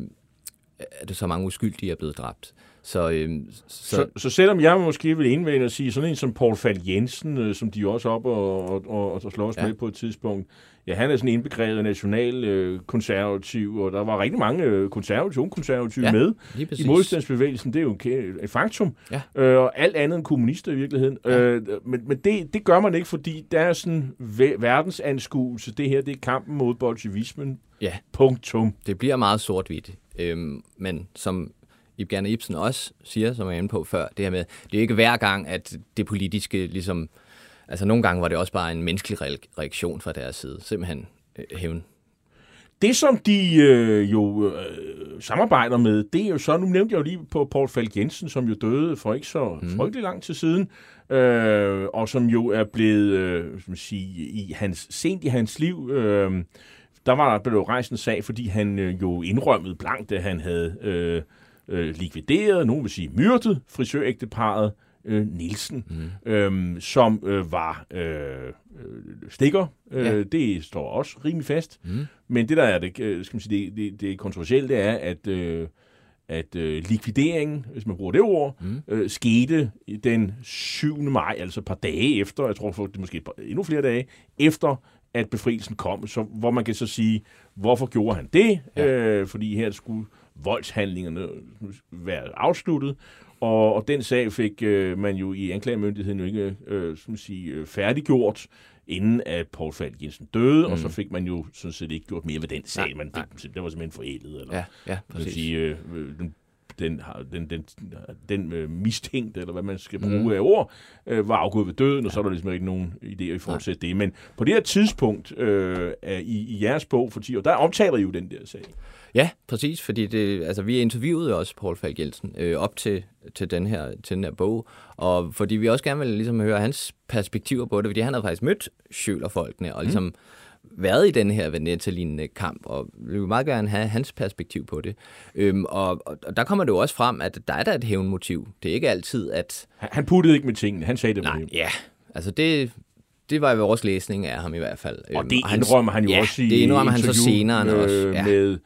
at så mange uskyldige er blevet dræbt. Så, øh, så... Så, så selvom jeg måske vil indvende og sige, sådan en som Paul Falk Jensen, øh, som de også op og, og, og, og slår os ja. med på et tidspunkt, ja, han er sådan indbegrevet national øh, konservativ, og der var rigtig mange øh, konservative, konservative ja, med i modstandsbevægelsen. Det er jo et faktum. Ja. Øh, og alt andet end kommunister i virkeligheden. Ja. Øh, men men det, det gør man ikke, fordi der er sådan verdensanskuelse. Det her, det er kampen mod bolsjevismen. Ja. Punktum. Det bliver meget sort-hvidt. Øhm, men som Ibn Ibsen også siger, som jeg er inde på før, det her med, det er ikke hver gang, at det politiske ligesom, altså nogle gange var det også bare en menneskelig reaktion fra deres side, simpelthen øh, hævn. Det, som de øh, jo øh, samarbejder med, det er jo så, nu nævnte jeg jo lige på Paul Falk Jensen, som jo døde for ikke så mm. frygtelig lang tid siden, øh, og som jo er blevet, øh, som sige, i hans, sent i hans liv, øh, der var der blevet rejst en sag, fordi han øh, jo indrømmede blankt, at han havde øh, øh, likvideret, nogen vil sige myrdet, frisørægteparet øh, Nielsen, mm. øhm, som øh, var øh, stikker. Øh, ja. Det står også rimelig fast. Mm. Men det, der er det, øh, skal man sige, det, det, det kontroversielle, det er, at, øh, at øh, likvideringen, hvis man bruger det ord, mm. øh, skete den 7. maj, altså et par dage efter, jeg tror det måske par, endnu flere dage, efter at befrielsen kom, så, hvor man kan så sige, hvorfor gjorde han det? Ja. Øh, fordi her skulle voldshandlingerne være afsluttet, og, og den sag fik øh, man jo i anklagemyndigheden jo ikke øh, som sige, øh, færdiggjort, inden at Paul Falk Jensen døde, mm. og så mm. fik man jo sådan set ikke gjort mere ved den sag. Man fik, det var simpelthen forældet. Eller, ja, ja, præcis. Sige, øh, den den, den, den, den øh, mistænkt, eller hvad man skal bruge mm. af ord, øh, var afgået ved døden, og så er der ligesom ikke nogen idé i forhold til det. Men på det her tidspunkt øh, i, i jeres bog for 10 år, der omtaler I jo den der sag. Ja, præcis, fordi det, altså, vi interviewede også Paul Falk Jensen øh, op til, til, den her, til den her bog, og fordi vi også gerne ville ligesom, høre hans perspektiver på det, fordi han havde faktisk mødt Schøler-folkene, og ligesom mm været i den her Veneta-lignende kamp, og vi vil meget gerne have hans perspektiv på det. Øhm, og, og der kommer det jo også frem, at der er der et hævnmotiv. Det er ikke altid, at... Han puttede ikke med tingene, han sagde det Nej, ja. Altså det, det var jo vores læsning af ham i hvert fald. Og det øhm, indrømmer han jo ja, også i det indrømmer han så senere med, også. Ja. Med,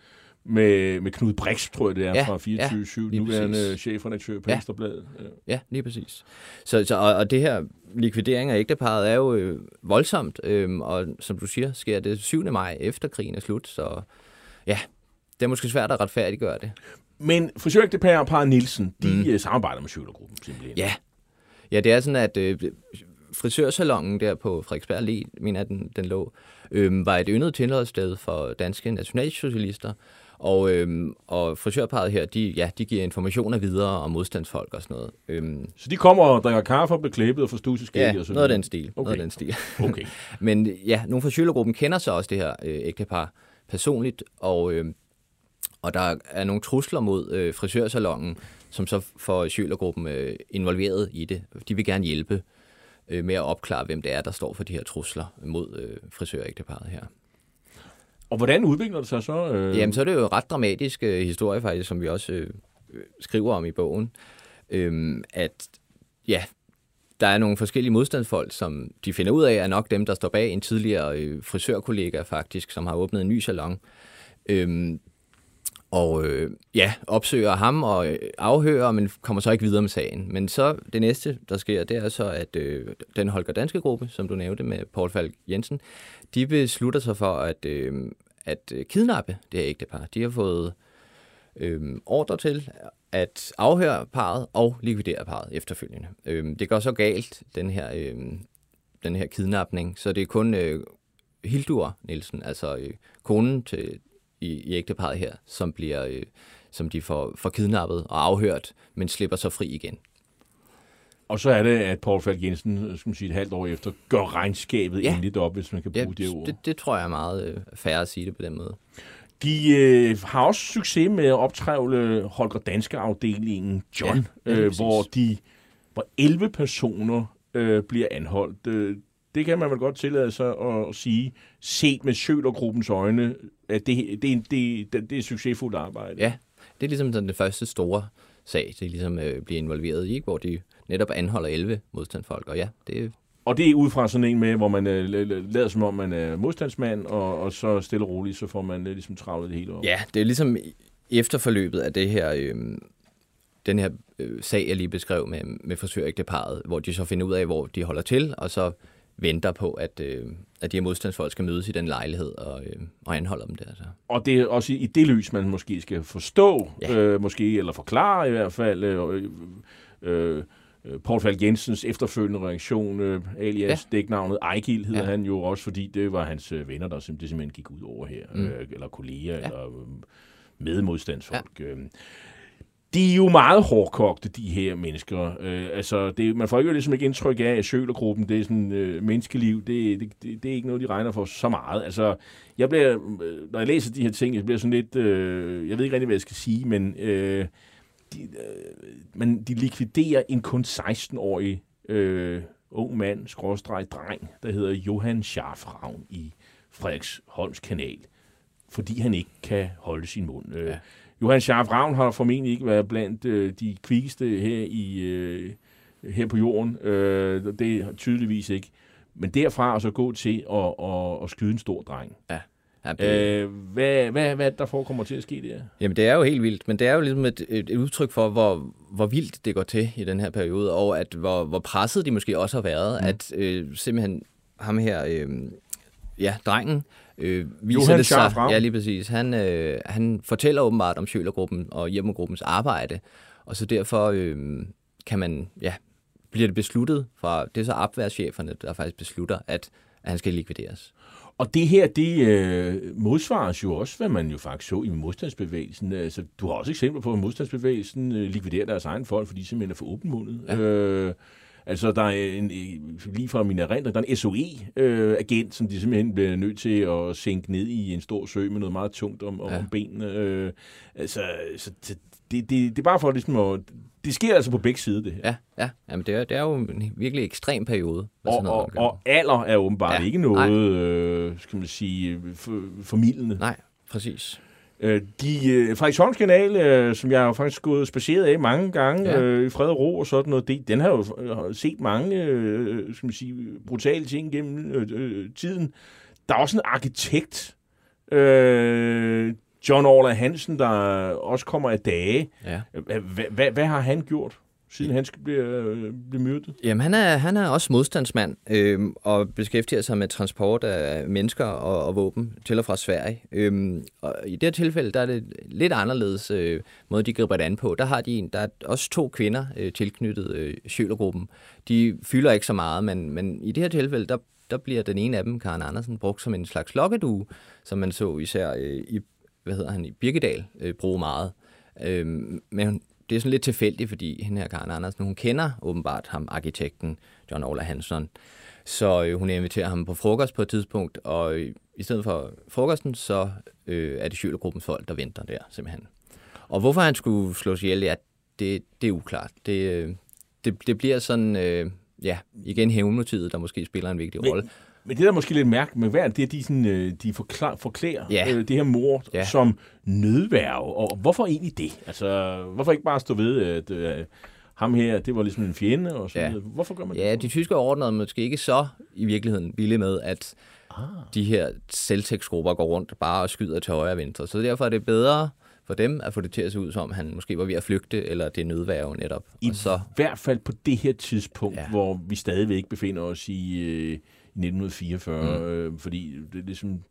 med, med Knud Brix, tror jeg det er, ja, fra 24 ja, nuværende chefredaktør på ja. Ekstrabladet. Ja. ja, lige præcis. Så, så, og, og det her likvidering af ægteparet er jo øh, voldsomt, øh, og som du siger, sker det 7. maj efter krigen er slut, så ja, det er måske svært at retfærdiggøre det. Men frisørægteparet og Par Nielsen, de mm. Øh, samarbejder med Sjølergruppen simpelthen. Ja. ja, det er sådan, at øh, frisørsalongen der på Frederiksberg Allé, mener jeg, den, den lå, øh, var et yndet tilholdssted for danske nationalsocialister. Og, øhm, og frisørparet her, de, ja, de giver informationer videre om modstandsfolk og sådan noget. Øhm, Så de kommer og drikker kaffe og bliver klippet og får stuseskæg ja, og sådan noget af den stil. Okay. Noget af den stil. Okay. Men ja, nogle fra Sjølergruppen kender så også det her øh, ægtepar personligt, og, øh, og der er nogle trusler mod øh, frisørsalongen, som så får Sjølergruppen øh, involveret i det. De vil gerne hjælpe øh, med at opklare, hvem det er, der står for de her trusler mod øh, frisørægteparet her. Og hvordan udvikler det sig så? Øh... Jamen, så er det jo en ret dramatisk øh, historie faktisk, som vi også øh, skriver om i bogen. Øhm, at ja, der er nogle forskellige modstandsfolk, som de finder ud af, er nok dem, der står bag en tidligere øh, frisørkollega faktisk, som har åbnet en ny salon. Øhm, og øh, ja, opsøger ham og øh, afhører, men kommer så ikke videre med sagen. Men så det næste, der sker, det er så, at øh, den Holger Danske gruppe, som du nævnte med Paul Falk Jensen, de beslutter sig for at, øh, at øh, kidnappe det her ægtepar. De har fået øh, ordre til at afhøre parret og likvidere parret efterfølgende. Øh, det går så galt, den her, øh, den her kidnapning, så det er kun øh, Hildur Nielsen, altså øh, konen til, i, i ægteparret her, som bliver øh, som de får, får kidnappet og afhørt, men slipper så fri igen. Og så er det, at Paul Falk Jensen, skal man sige, et halvt år efter, gør regnskabet Ja. endeligt op, hvis man kan bruge Ja, det ord. det, det tror jeg er meget øh, færre at sige det på den måde. De øh, har også succes med at optrævle Holger Danske afdelingen John, Ja, øh, hvor de hvor 11 personer øh, bliver anholdt. Øh, det kan man vel godt tillade sig at sige, set med Sjølergruppens øjne, det, det, er det, det, det er succesfuldt arbejde. Ja, det er ligesom sådan den første store sag, de ligesom øh, bliver involveret i, ikke? hvor de netop anholder 11 modstandsfolk. Og ja, det, Og det er ud fra sådan en med, hvor man øh, la- la- lader som om, man er modstandsmand, og, og så stille og roligt, så får man øh, ligesom travlet det hele op. ja, det er ligesom efterforløbet af det her, øh, den her øh, sag, jeg lige beskrev med, med frisørægteparret, hvor de så finder ud af, hvor de holder til, og så venter på, at, øh, at de her modstandsfolk skal mødes i den lejlighed og, øh, og anholder dem der. Så. Og det er også i det lys, man måske skal forstå, Ja. øh, måske, eller forklare i hvert fald, øh, øh, øh, Paul Falk Jensens efterfølgende reaktion, øh, alias Ja. dæknavnet Ejgil hedder Ja. han jo også, fordi det var hans øh, venner, der simpelthen, simpelthen gik ud over her, Mm. øh, eller kolleger, Ja. ja. eller øh, medmodstandsfolk. Ja. De er jo meget hårdkogte, de her mennesker. Øh, altså, det, man får jo ligesom ikke indtryk af, at Sjølergruppen, det er sådan øh, menneskeliv, det, det, det, det er ikke noget, de regner for så meget. Altså, jeg bliver, øh, når jeg læser de her ting, jeg bliver sådan lidt, øh, jeg ved ikke rigtig, hvad jeg skal sige, men øh, de, øh, men de likviderer en kun 16-årig øh, ung mand, skråstreg dreng, der hedder Johan Scharfravn i Frederiksholms kanal, fordi han ikke kan holde sin mund. Øh, Ja. Johan Scharf Ravn har formentlig ikke været blandt øh, de kvikkeste her, i, øh, her på jorden. Øh, det er tydeligvis ikke. Men derfra og så gå til at, at, at skyde en stor dreng. Ja, det, Øh, hvad, hvad, hvad der forekommer til at ske der? Jamen, det er jo helt vildt, men det er jo ligesom et, et, et udtryk for, hvor, hvor vildt det går til i den her periode, og at hvor, hvor presset de måske også har været, mm. at øh, simpelthen ham her, øh, ja, drengen, øh, viser Johan det sig, ja lige præcis, han, øh, han fortæller åbenbart om Sjølergruppen og Hjemmegruppens arbejde, og så derfor øh, kan man, ja, bliver det besluttet fra, det er så opværscheferne, der faktisk beslutter, at, at han skal likvideres. Og det her, det øh, modsvares jo også, hvad man jo faktisk så i modstandsbevægelsen. Altså, du har også eksempler på, at modstandsbevægelsen øh, likviderer deres egen folk, fordi de simpelthen er for åbenmundet. Ja. Øh, altså, der er en, lige fra min erindring, der er en SOE-agent, som de simpelthen bliver nødt til at sænke ned i en stor sø med noget meget tungt om, Ja. om benene. Øh, altså, så det, det, det, er bare for ligesom at... Det sker altså på begge sider, det her. Ja, ja, jamen det er, det er jo en virkelig ekstrem periode. hvad sådan Og, noget og, og alder er åbenbart Ja, ikke noget, øh, skal man sige, for, formidlende. Nej, præcis. Øh, de, øh, Frederiksholms kanal, øh, som jeg har faktisk gået spaceret af mange gange, Ja. øh, i fred og ro og sådan noget, det, den har jo øh, set mange øh, skal man sige, brutale ting gennem øh, øh, tiden. Der er også en arkitekt, øh, John Orla Hansen, der også kommer af dage. Ja. Hvad har han gjort? Siden han skal blive, øh, blive myrdet? Jamen, han er, han er også modstandsmand øh, og beskæftiger sig med transport af mennesker og, og våben til og fra Sverige. Øh, og i det her tilfælde, der er det lidt anderledes øh, måde, de griber det an på. Der har de en, der er også to kvinder øh, tilknyttet øh, Sjølergruppen. De fylder ikke så meget, men, men i det her tilfælde, der, der bliver den ene af dem, Karen Andersen, brugt som en slags lokkedue, som man så især øh, i, hvad hedder han, i Birkedal øh, bruge meget. Øh, men det er sådan lidt tilfældigt, fordi hende her Karen Andersen, hun kender åbenbart ham, arkitekten John Ola Hansson. Så øh, hun inviterer ham på frokost på et tidspunkt, og øh, i stedet for frokosten, så øh, er det Sjølergruppens folk, der venter der, simpelthen. Og hvorfor han skulle slås ihjel, ja, det, det er uklart. Det, øh, det, det bliver sådan, øh, ja, igen hævnmotivet, der måske spiller en vigtig rolle. Men det, der er måske lidt mærkeligt med hver, det er, de, sådan, øh, de forklar, forklæder Ja. øh, det her mord Ja. som nødværve. Og hvorfor egentlig det? Altså, hvorfor ikke bare stå ved, at øh, ham her, det var ligesom en fjende og så Ja. Hvorfor gør man Ja, det? de tyske ordnede måske ikke så i virkeligheden vilde med, at Ah. de her selvtægtsgrupper går rundt bare og skyder til højre og venstre. Så derfor er det bedre for dem at få det til at se ud som, han måske var ved at flygte, eller det er nødværve netop. I Og så, hvert fald på det her tidspunkt, ja. Ja. hvor vi stadigvæk befinder os i, øh, i 1944, mm. øh, fordi det er ligesom,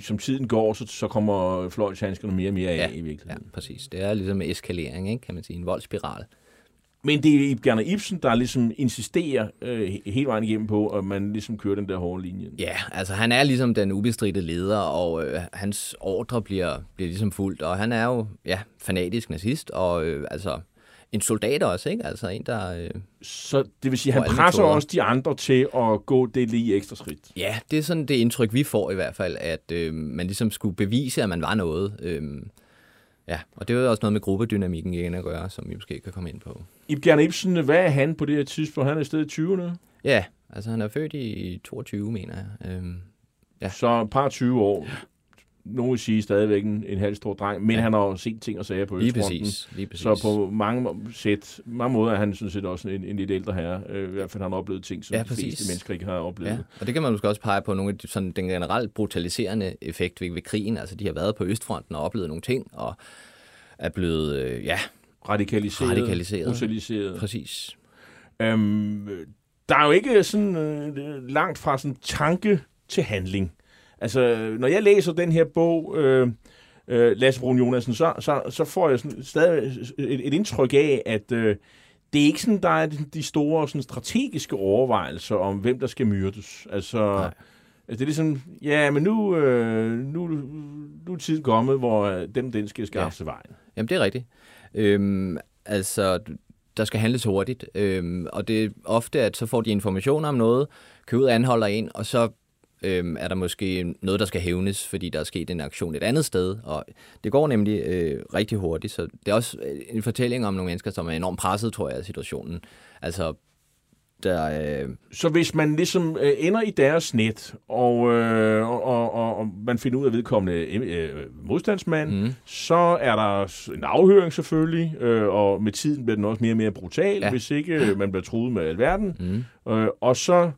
som tiden går, så, så kommer fløjtshandskerne mere og mere af Ja, i ja, virkeligheden. præcis. Det er ligesom en eskalering, ikke? kan man sige. En voldspiral. Men det er Gerner Ibsen, der ligesom insisterer øh, he- hele vejen igennem på, at man ligesom kører den der hårde linje. Ja, altså han er ligesom den ubestridte leder, og øh, hans ordre bliver, bliver ligesom fuldt, og han er jo ja, fanatisk nazist, og øh, altså en soldat også, ikke? Altså en, der... Øh, Så det vil sige, han presser metoder. også de andre til at gå det lige ekstra skridt. ja, det er sådan det indtryk, vi får i hvert fald, at øh, man ligesom skulle bevise, at man var noget. Øh, ja, og det er jo også noget med gruppedynamikken igen at gøre, som vi måske kan komme ind på. Ib Gerner Ibsen, hvad er han på det her tidspunkt? Han er i stedet i 20'erne, Ja, altså han er født i 22, mener jeg. Øh, Ja. så et par 20 år. Nogle vil sige stadigvæk en, en halv stor dreng, men ja. Han har jo set ting og sager på lige præcis, lige præcis. Så på mange, sæt, mange måder er han sådan set også en, en lidt ældre herre. Øh, I hvert fald har han oplevet ting, som Ja, ja, de præcis. fleste mennesker ikke har oplevet. Ja, og det kan man måske også pege på nogle af de, sådan, den generelt brutaliserende effekt ved, ved krigen. Altså, de har været på Østfronten og oplevet nogle ting, og er blevet, øh, ja, Radikaliseret, Radikaliseret. brutaliseret. præcis. Øhm, der er jo ikke sådan øh, langt fra sådan tanke til handling. Altså, når jeg læser den her bog, øh, øh, Lasse Brun Jonasen, så, så, så får jeg sådan stadig et, et indtryk af, at øh, det er ikke sådan, der er de store sådan, strategiske overvejelser om, hvem der skal myrdes. Altså, Nej. altså det er ligesom, ja, men nu, øh, nu, nu er tiden kommet, hvor øh, den, den skal skaffe Ja. sig vejen. Jamen, det er rigtigt. Øhm, altså, der skal handles hurtigt, øhm, og det er ofte, at så får de informationer om noget, kører ud anholder en, og så øhm, er der måske noget, der skal hævnes, fordi der er sket en aktion et andet sted, og det går nemlig øh, rigtig hurtigt, så det er også øh, en fortælling om nogle mennesker, som er enormt presset, tror jeg, af situationen. Altså, der, øh, Så hvis man ligesom øh, ender i deres net, og, øh, og, og, og, man finder ud af vedkommende øh, modstandsmand, mm. så er der en afhøring selvfølgelig, øh, og med tiden bliver den også mere og mere brutal. Ja. hvis ikke øh, man bliver truet med alverden. mm, Øh, og, så,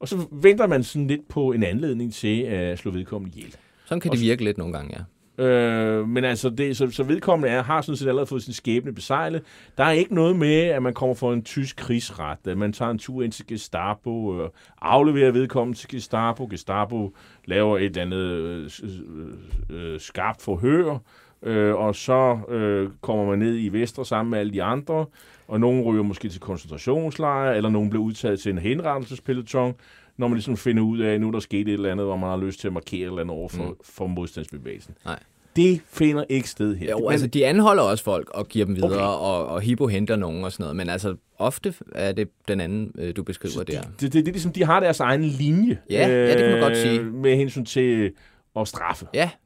og så venter man sådan lidt på en anledning til at slå vedkommende ihjel. sådan kan det virke lidt nogle gange, ja. Øh, men altså, det, så, så vedkommende er, har sådan set allerede fået sin skæbne besejlet. Der er ikke noget med, at man kommer for en tysk krigsret, at man tager en tur ind til Gestapo, og afleverer vedkommende til Gestapo. Gestapo laver et andet øh, øh, øh, skarpt forhør, øh, og så øh, kommer man ned i Vestre sammen med alle de andre, og nogen ryger måske til koncentrationslejre, eller nogen bliver udtaget til en henrettelsespeloton, når man ligesom finder ud af, at nu er der sket et eller andet, hvor man har lyst til at markere et eller andet over for, mm. for modstandsbevægelsen. Nej. Det finder ikke sted her. Jo, Men- altså de anholder også folk og giver dem videre, Okay. og, og Hippo henter nogen og sådan noget, men altså ofte er det den anden, øh, du beskriver der. det, det, det, er ligesom, de har deres egen linje. Ja, ja, det kan man godt sige. Med hensyn til at straffe. Ja, de,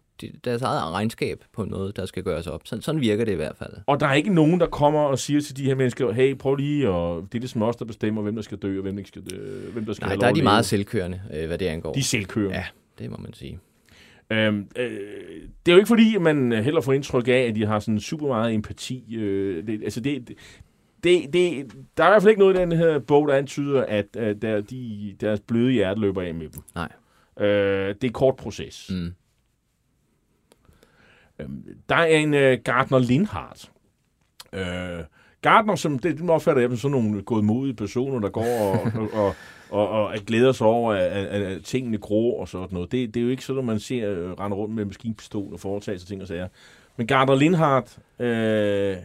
deres eget regnskab på noget, der skal gøres op. Sådan, sådan virker det i hvert fald. Og der er ikke nogen, der kommer og siger til de her mennesker, hey, prøv lige, og det er ligesom os, der bestemmer, hvem der skal dø, og hvem der skal, dø, hvem der skal Nej, der er de meget selvkørende, øh, hvad det angår. De er selvkørende. Ja, det må man sige. Øhm, øh, det er jo ikke fordi, man heller får indtryk af, at de har sådan super meget empati. Øh, det, altså det, det, det, der er i hvert fald ikke noget i den her bog, der antyder, at, at der, de, deres bløde hjerte løber af med dem. Nej. Øh, det er kort proces. Mm. Øhm, der er en øh, Gardner Lindhardt. Øh, Gardner, som, det, det opfatter jeg som sådan nogle godmodige personer, der går og, (laughs) og, og, og, og glæder sig over, at, at, at tingene gror og sådan noget. Det, det er jo ikke sådan, at man ser uh, rende rundt med maskinpistol og foretage sig ting og sager. Men Gardner Lindhardt, øh,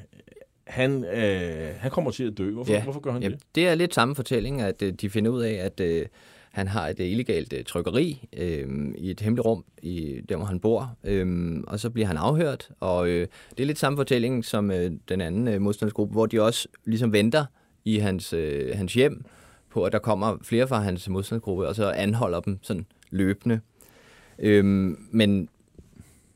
han, øh, han kommer til at dø. Hvorfor, ja. hvorfor gør han Jamen, det? Det er lidt samme fortælling, at øh, de finder ud af, at øh, han har et øh, illegalt øh, trykkeri øh, i et hemmeligt rum, i, der hvor han bor, øh, og så bliver han afhørt. Og øh, det er lidt samme fortælling som øh, den anden øh, modstandsgruppe, hvor de også ligesom venter i hans, øh, hans hjem på, at der kommer flere fra hans modstandsgruppe, og så anholder dem sådan løbende. Øh, men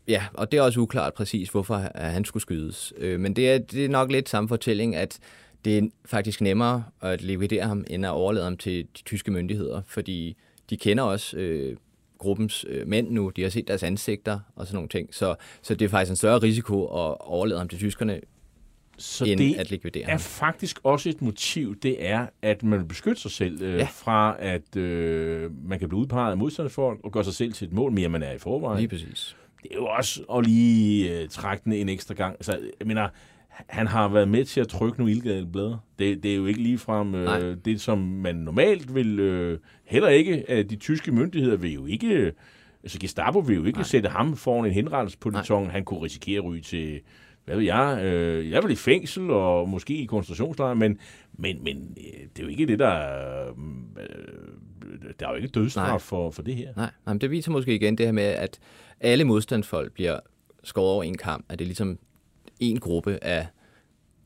Ja, og det er også uklart præcis, hvorfor øh, han skulle skydes. Øh, men det er, det er nok lidt samme fortælling, at det er faktisk nemmere at likvidere ham, end at overlade ham til de tyske myndigheder, fordi de kender også øh, gruppens øh, mænd nu, de har set deres ansigter og sådan nogle ting, så, så det er faktisk en større risiko at overlade ham til tyskerne, så end det at likvidere er ham. faktisk også et motiv, det er, at man vil beskytte sig selv øh, Ja. ja. fra, at øh, man kan blive udpeget af modstandsfolk og gøre sig selv til et mål mere, man er i forvejen. Lige præcis. det er jo også at lige øh, trække den en ekstra gang. Altså, jeg mener, han har været med til at trykke nogle illegale blade. Det, det er jo ikke ligefrem Nej. øh, det, som man normalt vil... Øh, heller ikke, at de tyske myndigheder vil jo ikke... øh, Altså, Gestapo vil jo ikke Nej. Sætte ham foran en henrettelsespoliton. Han kunne risikere at ryge til... Hvad ved jeg? Øh, jeg vil i fængsel og måske i koncentrationslejr, men, men, men øh, det er jo ikke det, der... er, Øh, der er jo ikke dødsstraf Nej. for, for det her. Nej, nej, men det viser måske igen det her med, at alle modstandsfolk bliver skåret over en kamp, at det er ligesom en gruppe af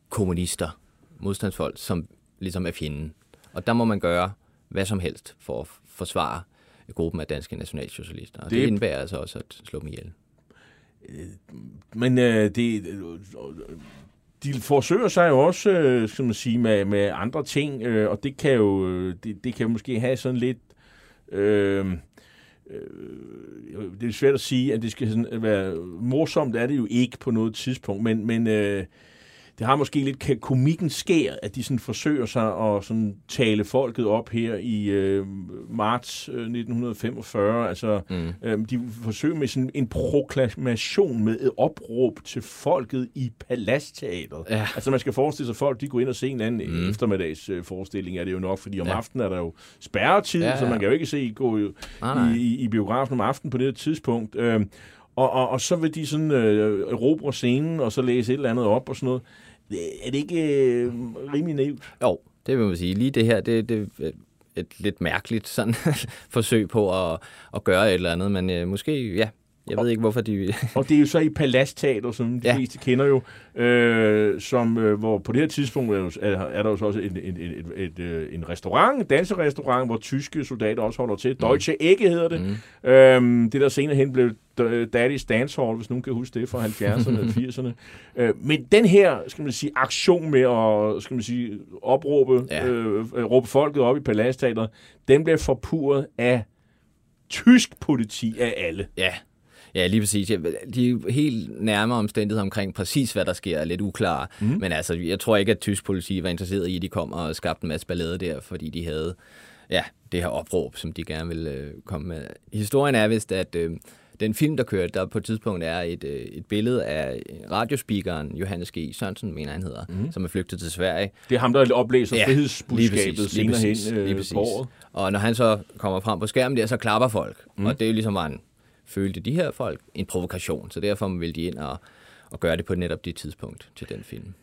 kommunister, modstandsfolk, som ligesom er fjenden. Og der må man gøre hvad som helst for at forsvare gruppen af danske nationalsocialister. Og det, Det- indebærer altså også at slå dem ihjel. Men øh, det, de forsøger sig jo også, øh, skal man sige, med, med andre ting, øh, og det kan jo øh, det, det kan måske have sådan lidt... Øh, øh, det er svært at sige, at det skal sådan være morsomt, er det jo ikke på noget tidspunkt, men, men øh, det har måske lidt komikken skær, at de sådan forsøger sig at sådan tale folket op her i øh, marts øh, 1945. Altså, Mm. Øhm, de forsøger med sådan en proklamation med et opråb til folket i Palastteateret. Ja. Altså man skal forestille sig, at folk de går ind og ser en anden Mm. eftermiddags øh, forestilling, er det jo nok, fordi om Ja. aftenen er der jo spærretid, Ja, ja, så man kan jo ikke se gå jo Nej, nej. i, i, i biografen om aftenen på det tidspunkt. Øhm, og, og, og så vil de sådan øh, erobre scenen, og så læse et eller andet op og sådan noget. Det- Er det ikke øh, rimelig naivt? Jo, det vil man sige. Lige det her, det, det er et lidt mærkeligt sådan (laughs) forsøg på at, at gøre et eller andet, men øh, måske, ja, jeg ved ikke, hvorfor de... Og det er jo så i Palastteater, som de Ja. fleste kender jo, øh, som, øh, hvor på det her tidspunkt er, er, er der jo så også en, en, en, et, øh, en restaurant, en danserestaurant, hvor tyske soldater også holder til. Deutsche Ecke hedder det. Mm. Øhm, det der senere hen blev Daddy's Dance Hall, hvis nogen kan huske det fra 70'erne og (laughs) 80'erne. Øh, men den her, skal man sige, aktion med at, skal man sige, opråbe, Ja. ja. øh, øh, råbe folket op i Palastteateret, den blev forpurret af tysk politi af alle. Ja, ja lige præcis. De er helt nærmere omstændigheder omkring præcis, hvad der sker, er lidt uklare. Mm. Men altså, jeg tror ikke, at tysk politi var interesseret i, at de kom og skabte en masse ballade der, fordi de havde ja, det her opråb, som de gerne ville øh, komme med. Historien er vist, at øh, den film, der kørte, der på et tidspunkt er et, øh, et billede af radiospeakeren Johannes G. Sørensen, mener han hedder, mm. som er flygtet til Sverige. Det er ham, der oplæser Ja, lige frihedsbudskabet præcis, lige senere præcis, hen lige øh, præcis. på året. Og når han så kommer frem på skærmen der, så klapper folk. Mm. Og det er jo ligesom, at han følte de her folk en provokation. Så derfor vil de ind og, og gøre det på netop det tidspunkt til den film.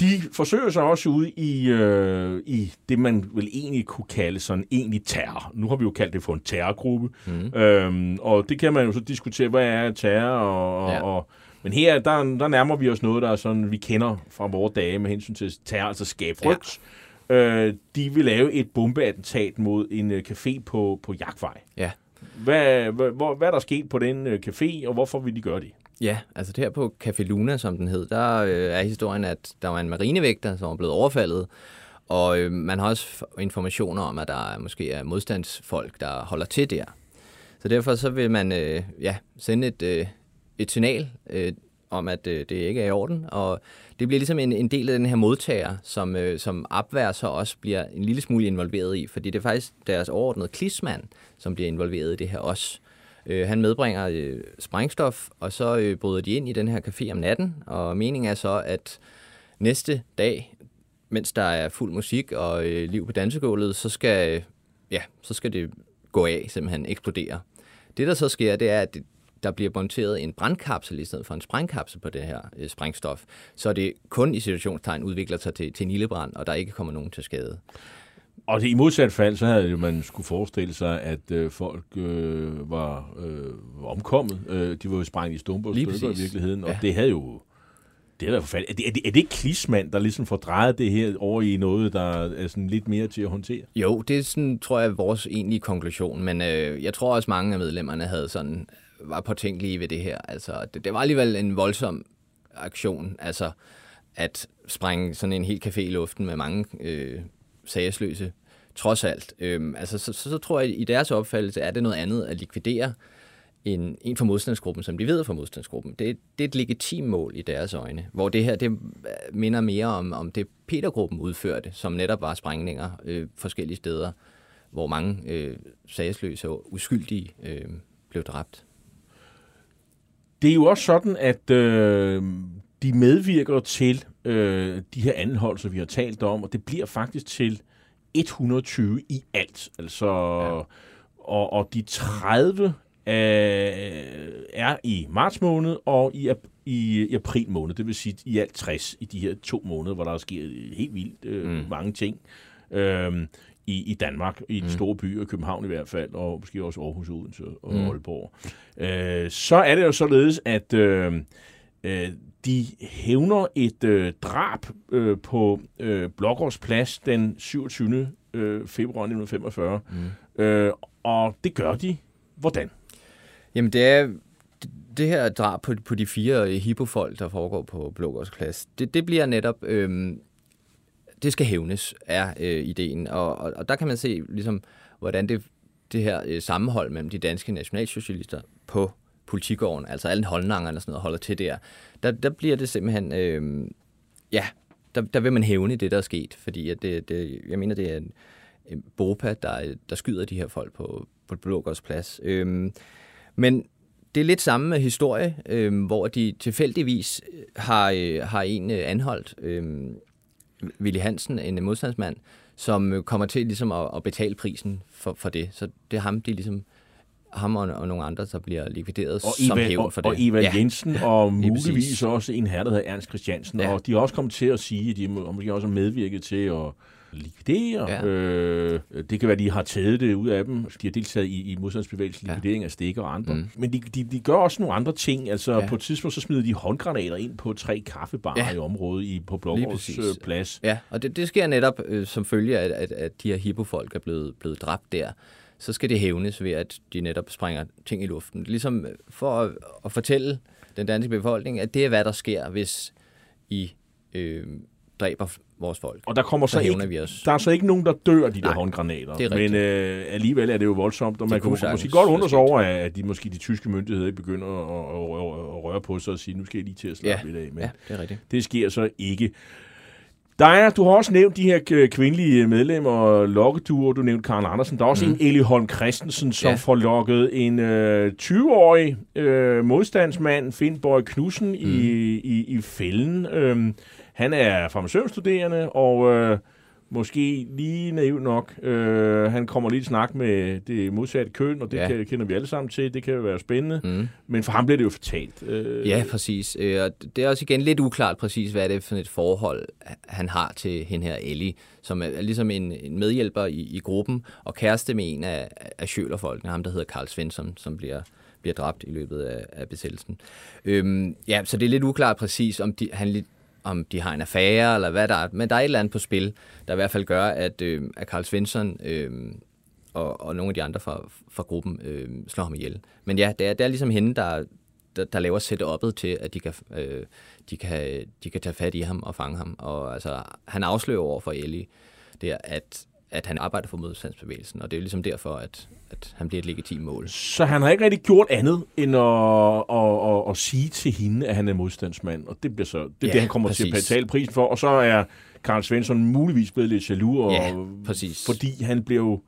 De forsøger sig også ud i, øh, i det, man vel egentlig kunne kalde sådan egentlig terror. Nu har vi jo kaldt det for en terrorgruppe. Mm. Øhm, og det kan man jo så diskutere, hvad er terror? Og, ja. og, men her, der, der nærmer vi os noget, der er sådan, vi kender fra vores dage med hensyn til terror, altså skabe frygt. Ja. Øh, de vil lave et bombeattentat mod en øh, café på, på Jagtvej. Ja. Hvad, hvad, hvor, hvad er der sket på den øh, café, og hvorfor vil de gøre det? Ja, altså det her på Café Luna, som den hed, der øh, er historien, at der var en marinevægter, som var blevet overfaldet. Og øh, man har også informationer om, at der måske er modstandsfolk, der holder til der. Så derfor så vil man øh, ja, sende et, øh, et signal øh, om, at øh, det ikke er i orden. Og det bliver ligesom en, en del af den her modtager, som, øh, som Abvær så også bliver en lille smule involveret i. Fordi det er faktisk deres overordnede klismand, som bliver involveret i det her også. Øh, han medbringer øh, sprængstof, og så øh, bryder de ind i den her café om natten. Og meningen er så, at næste dag, mens der er fuld musik og øh, liv på dansegulvet, så skal, øh, ja, så skal det gå af, simpelthen eksplodere. Det, der så sker, det er, at der bliver monteret en brandkapsel i stedet for en sprængkapsel på det her øh, sprængstof, så det kun i situationstegn udvikler sig til, til en ildebrand, og der ikke kommer nogen til skade. Og det, i modsat fald, så havde man skulle forestille sig, at øh, folk øh, var øh, omkommet. Øh, de var jo sprængt i stumper og stykker i virkeligheden, og ja. det havde jo... Det er, er, det, er, det, er det ikke Klismand, der ligesom får drejet det her over i noget, der er sådan lidt mere til at håndtere? Jo, det er sådan, tror jeg, vores egentlige konklusion, men øh, jeg tror også, mange af medlemmerne havde sådan, var påtænkelige ved det her. Altså, det, det var alligevel en voldsom aktion, altså at sprænge sådan en hel café i luften med mange øh, sagsløse, trods alt. Øhm, altså, så, så, så tror jeg, at i deres opfattelse er det noget andet at likvidere en, en fra modstandsgruppen, som de ved fra modstandsgruppen. Det, det er et legitimt mål i deres øjne, hvor det her det øh, minder mere om, om det Petergruppen udførte, som netop var sprængninger øh, forskellige steder, hvor mange øh, sagsløse og uskyldige øh, blev dræbt. Det er jo også sådan, at øh, de medvirker til øh, de her anholdelser, vi har talt om, og det bliver faktisk til 120 i alt. Altså, ja. og, og de 30 øh, er i marts måned og i, i, i april måned. Det vil sige i alt 60 i de her to måneder, hvor der er sket helt vildt øh, mm. mange ting. Øh, i, i Danmark, i de mm. store byer, København i hvert fald, og måske også Aarhus, Odense og mm. Aalborg. Øh, så er det jo således, at øh, øh, de hævner et øh, drab øh, på øh, Blågårdsplads den 27. Øh, februar 1945. Mm. Øh, og det gør de. Hvordan? Jamen, det er det her drab på, på de fire hippofolk, der foregår på Blågårdsplads, det, det bliver netop... Øh, det skal hævnes, er øh, ideen. Og, og, og der kan man se, ligesom, hvordan det, det her øh, sammenhold mellem de danske nationalsocialister på politigården, altså alle holdnangerne og sådan noget, holder til der, der, der bliver det simpelthen, øh, ja, der, der vil man hævne det, der er sket, fordi at det, det, jeg mener, det er en, en BOPA, der, der skyder de her folk på, på Blågårdsplads. Øh, men det er lidt samme historie, øh, hvor de tilfældigvis øh, har, øh, har en øh, anholdt, øh, Willy Hansen, en modstandsmand, som kommer til ligesom at, at betale prisen for, for det. Så det er ham, de ligesom ham og, og nogle andre, der bliver likvideret og som Ivan, hævn for og, det. Og Ivan ja. Jensen, og muligvis også en her, der hedder Ernst Christiansen. Ja. Og de har også kommet til at sige, at de måske også har medvirket til at likvidere. Ja. Øh, det kan være, de har taget det ud af dem. De har deltaget i, i modstandsbevægelsen, likvidering ja. af stikker og andre. Mm. Men de, de, de gør også nogle andre ting. Altså ja. på et tidspunkt, så smider de håndgranater ind på tre kaffebarer ja. i området i, på Blågårds øh, plads. Ja, og det, det sker netop øh, som følge af, at, at de her hippofolk er blevet, blevet dræbt der så skal det hævnes ved, at de netop springer ting i luften. Ligesom for at, at fortælle den danske befolkning, at det er, hvad der sker, hvis I øh, dræber vores folk. Og der kommer så, så ikke, vi os. der er så ikke nogen, der dør af de Nej, der håndgranater. Det er men øh, alligevel er det jo voldsomt, og man kunne måske godt undre sig over, at de, måske de tyske myndigheder ikke begynder at, at, at, at røre på sig og sige, nu skal jeg lige til at slappe ja, i dag. Men ja, det er rigtigt. Det sker så ikke. Der er, du har også nævnt de her kvindelige medlemmer, lokkeduer, du nævnte Karen Andersen. Der er også mm. en Eli Holm Christensen, som ja. får lokket en øh, 20-årig øh, modstandsmand, Finn Borg Knudsen, mm. i, i, i fælden. Øh, han er farmaceutstuderende, og øh, måske lige naiv nok. Øh, han kommer lige i snak med det modsatte køn, og det ja. kan, kender vi alle sammen til. Det kan være spændende. Mm. Men for ham bliver det jo fortalt. Øh, ja, præcis. Øh, det er også igen lidt uklart præcis, hvad det er for et forhold, han har til hende her Ellie, som er ligesom en, en medhjælper i, i gruppen, og kæreste med en af, af Sjølerfolkene, ham der hedder Karl Svensson, som bliver bliver dræbt i løbet af, af besættelsen. Øhm, ja, så det er lidt uklart præcis, om de, han om de har en affære, eller hvad der er. Men der er et eller andet på spil, der i hvert fald gør, at, øh, at Carl Svensson øh, og, og nogle af de andre fra, fra gruppen øh, slår ham ihjel. Men ja, det er, det er ligesom hende, der, der, der laver setup'et til, at de kan, øh, de, kan, de kan tage fat i ham og fange ham. Og altså, han afslører over for Ellie, der, at at han arbejder for modstandsbevægelsen, og det er ligesom derfor, at, at han bliver et legitimt mål. Så han har ikke rigtig gjort andet, end at, at, at, at sige til hende, at han er modstandsmand, og det bliver så det, ja, det han kommer præcis. til at betale prisen for, og så er Karl Svensson muligvis blevet lidt jaloux, og, ja, præcis. fordi han blev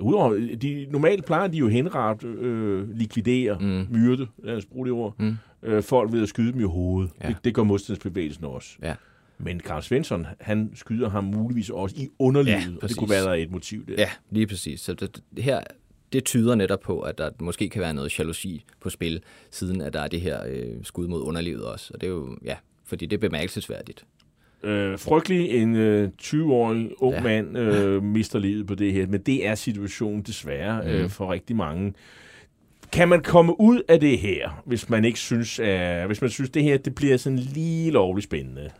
Udover, de, normalt plejer de jo henret, øh, likvidere, mm. myrde, lad os bruge det ord, mm. øh, folk ved at skyde dem i hovedet. Ja. Det, det gør modstandsbevægelsen også. Ja. Men Karl Svensson, han skyder ham muligvis også i underlivet, ja, og det kunne være der er et motiv der. Ja, lige præcis. Så det, her, det tyder netop på, at der måske kan være noget jalousi på spil, siden at der er det her øh, skud mod underlivet også. Og det er jo, ja, fordi det er bemærkelsesværdigt. Øh, frygtelig en øh, 20-årig ung ja. Mand øh, (laughs) mister livet på det her, men det er situationen desværre øh, Mhm. for rigtig mange. Kan man komme ud af det her, hvis man ikke synes, at, hvis man synes, det her det bliver sådan lige lovligt spændende?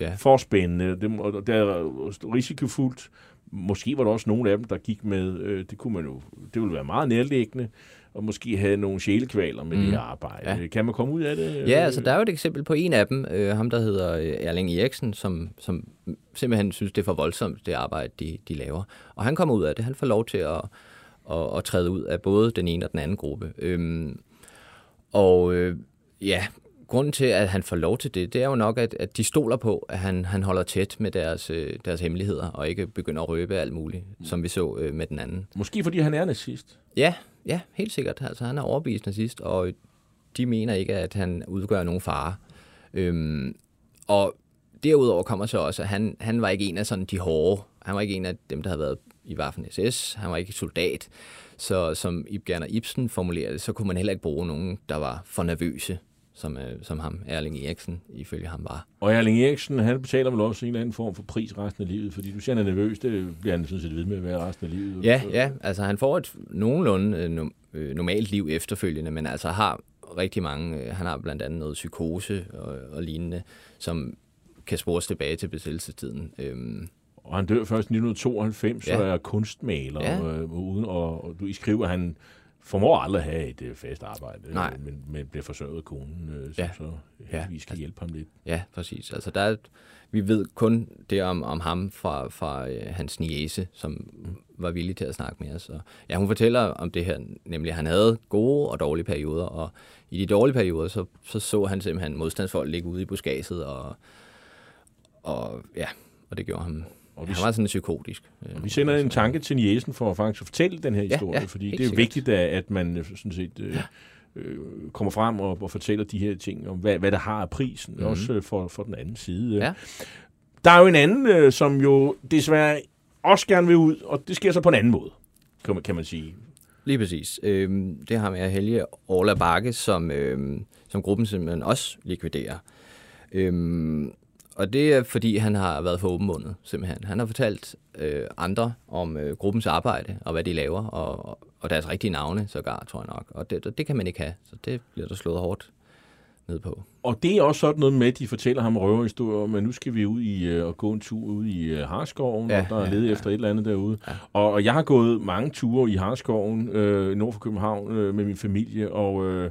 Ja. For spændende. Det, og det er risikofuldt. Måske var der også nogle af dem, der gik med, øh, det kunne man jo, det ville være meget nærliggende, og måske have nogle sjælekvaler med mm. det her arbejde. Ja. Kan man komme ud af det? Ja, altså der er jo et eksempel på en af dem, øh, ham der hedder øh, Erling Eriksen, som, som simpelthen synes, det er for voldsomt, det arbejde, de, de laver. Og han kommer ud af det. Han får lov til at, at, at træde ud af både den ene og den anden gruppe. Øhm, og øh, ja, grunden til, at han får lov til det, det er jo nok, at, at de stoler på, at han, han holder tæt med deres, øh, deres hemmeligheder, og ikke begynder at røbe alt muligt, som vi så øh, med den anden. Måske fordi han er nazist. Ja, ja, helt sikkert. Altså, han er overbevist nazist, og de mener ikke, at han udgør nogen fare. Øhm, og derudover kommer så også, at han, han var ikke en af sådan de hårde. Han var ikke en af dem, der havde været i Waffen SS. Han var ikke soldat. Så som Ib Gerner Ibsen formulerede det, så kunne man heller ikke bruge nogen, der var for nervøse, som, øh, som ham, Erling Eriksen, ifølge ham var. Og Erling Eriksen, han betaler vel også en eller anden form for pris resten af livet, fordi du siger, han er nervøs, det bliver han sådan set ved med at være resten af livet. Ja, ja, altså han får et nogenlunde øh, no- øh, normalt liv efterfølgende, men altså har rigtig mange, øh, han har blandt andet noget psykose og, og lignende, som kan spores tilbage til besættelsestiden. Øhm, Og han dør først i 1992, ja. Så er kunstmaler. Ja. øh, uden, og, og du I skriver, at han formår aldrig at have et øh, fast arbejde, øh, Nej. men, men bliver forsørget af konen, øh, som Ja. så Ja. heldigvis kan hjælpe ham lidt. ja, præcis. Altså der er, vi ved kun det om, om ham fra, fra øh, hans niece, som var villig til at snakke med os. Og, ja, hun fortæller om det her, nemlig at han havde gode og dårlige perioder, og i de dårlige perioder, så så, så han simpelthen modstandsfolk ligge ude i buskadset, og, og ja, og det gjorde ham. Og Og vi- han var sådan psykotisk. øh, Vi sender en tanke til Niesen for at faktisk fortælle den her historie, ja, fordi helt det er sikkert. vigtigt, at, man øh, sådan set øh, øh, kommer frem og, og fortæller de her ting om, hvad, hvad der har af prisen, mm-hmm. også øh, for, for den anden side. Ja. Der er jo en anden, øh, som jo desværre også gerne vil ud, og det sker så på en anden måde, kan man, kan man sige. Lige præcis. Øhm, det har med at Helge Orla Bakke, som, øhm, som gruppen simpelthen også likviderer. Øhm, og det er, fordi han har været for åbenmundet, simpelthen. Han har fortalt øh, andre om øh, gruppens arbejde, og hvad de laver, og, og deres rigtige navne, sågar, tror jeg nok. Og det, det kan man ikke have, så det bliver der slået hårdt ned på. Og det er også sådan noget med, at de fortæller ham røverhistorier at nu skal vi ud i øh, og gå en tur ud i øh, Harskoven, ja, og der er ja, ledet ja. efter et eller andet derude. Ja. Og, og jeg har gået mange ture i Harskoven, øh, nord for København, øh, med min familie, og øh,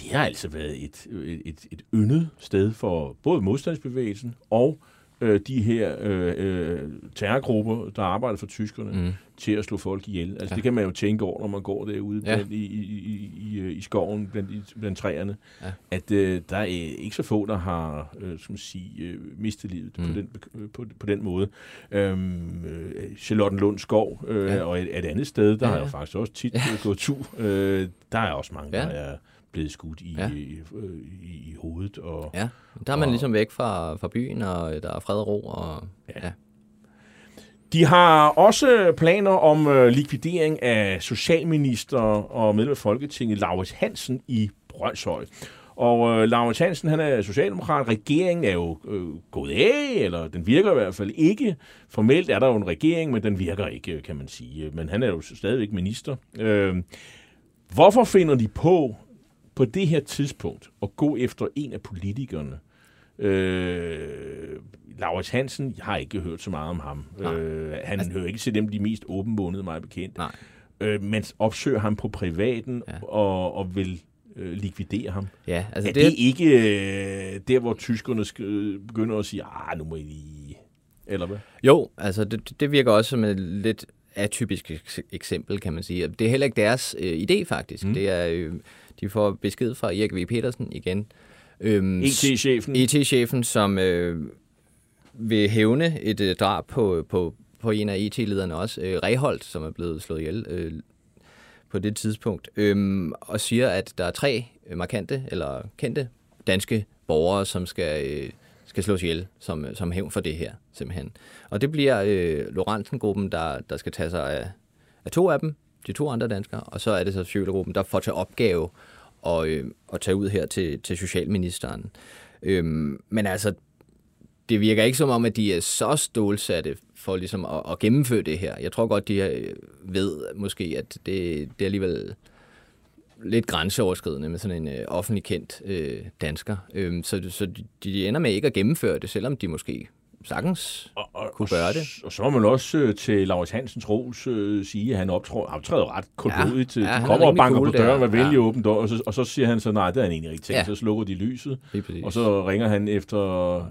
det har altså været et, et, et, et yndet sted for både modstandsbevægelsen og øh, de her øh, øh, terrorgrupper, der arbejder for tyskerne, mm. til at slå folk ihjel. Altså ja. det kan man jo tænke over, når man går derude Ja. blandt, i, i, i, i, øh, skoven, blandt, i, blandt træerne, Ja. at øh, der er ikke så få, der har øh, skal man sige, øh, mistet livet mm. på, den, øh, på, på den måde. Øhm, øh, Charlottenlund Skov, øh, ja. Og et, et andet sted, der ja, har jeg faktisk også tit ja. gået tur. Øh, der er også mange. Ja. der er blevet skudt i, ja. I, øh, i, i hovedet. Og, Ja, der er man Og- ligesom væk fra, fra byen, og der er fred og ro, og ja. ja. De har også planer om øh, likvidering af socialminister og medlem af Folketinget, Laurits Hansen i Brøndshøj. Og øh, Laurits Hansen, han er socialdemokrat. Regeringen er jo øh, gået af, eller den virker i hvert fald ikke. Formelt er der jo en regering, men den virker ikke, kan man sige. Men han er jo stadigvæk minister. Øh, hvorfor finder de på, på det her tidspunkt, at gå efter en af politikerne? Øh, Laurits Hansen, jeg har ikke hørt så meget om ham. Nej. Øh, han altså, hører ikke til dem, de mest åbenbundede, mig bekendt. Nej. Øh, men opsøger ham på privaten ja. Og, og vil øh, likvidere ham. ja Altså, er det, det ikke øh, der, hvor tyskerne sk- begynder at sige, ah, nu må I lige... Eller hvad? Jo, altså det, det virker også som et lidt atypisk eks- eksempel, kan man sige. Det er heller ikke deres øh, idé, faktisk. Mm. Det er, øh, de får besked fra Erik V. Petersen igen. Øhm, ET-chefen. ET-chefen, som øh, vil hævne et øh, drab på, på, på en af ET-lederne også, øh, Reholdt, som er blevet slået ihjel øh, på det tidspunkt, øhm, og siger, at der er tre øh, markante eller kendte danske borgere, som skal øh, skal slås ihjel som, som hævn for det her, simpelthen. Og det bliver øh, Lorentzen-gruppen, der, der skal tage sig af, af to af dem, de to andre danskere, og så er det så Sjølergruppen, der får til opgave at, øh, at tage ud her til, til Socialministeren. Øhm, men altså, det virker ikke som om, at de er så stålsatte for ligesom at, at gennemføre det her. Jeg tror godt, de øh, ved måske, at det, det er alligevel lidt grænseoverskridende med sådan en øh, offentlig kendt øh, dansker. Øhm, så så de, de ender med ikke at gennemføre det, selvom de måske sagtens og, og, kunne gøre det. Og så må man også øh, til Laurits Hansens ros øh, sige, at han optræder, optræder ret koldblodigt. Ja, ja, de kommer og banker cool på døren med venlig ja. åben dør, og så, og så siger han så, nej, det er han egentlig ikke tænkt. Ja. Så slukker de lyset, og så ringer han efter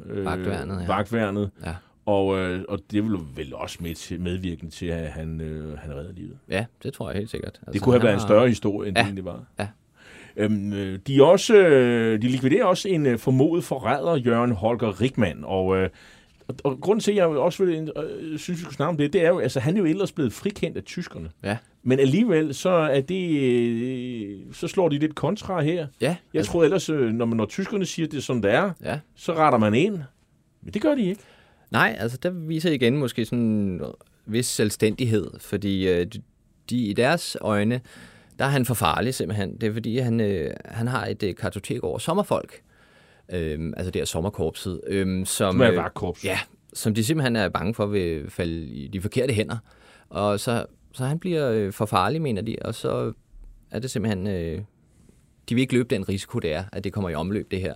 øh, vagtværnet. Ja. vagtværnet ja. Og, øh, og det vil vel også med til, medvirkende til, at han, øh, han redder livet. Ja, det tror jeg helt sikkert. Altså, det kunne have været har... en større historie, end ja. det egentlig var. Ja. Øhm, øh, de, også, øh, de likviderer også en øh, formodet forræder, Jørgen Holger Rikman, og øh, og, og grunden til, at jeg også vil, øh, synes, vi skulle snakke om det, det er jo, altså han er jo ellers blevet frikendt af tyskerne. Ja. Men alligevel, så er det, øh, så slår de lidt kontra her. Ja. Jeg altså. tror ellers, øh, når, man, når tyskerne siger, det er sådan, det er, ja. så retter man ind. Men det gør de ikke. Nej, altså der viser igen måske sådan en vis selvstændighed, fordi øh, de, i deres øjne, der er han for farlig simpelthen. Det er fordi, han, øh, han har et øh, kartotek over sommerfolk. Øhm, altså det er sommerkorpset. Øhm, som, som er vagtkorps. Øh, ja, som de simpelthen er bange for vil falde i de forkerte hænder. Og så, så han bliver øh, for farlig, mener de, og så er det simpelthen... Øh, de vil ikke løbe den risiko, det er, at det kommer i omløb, det her.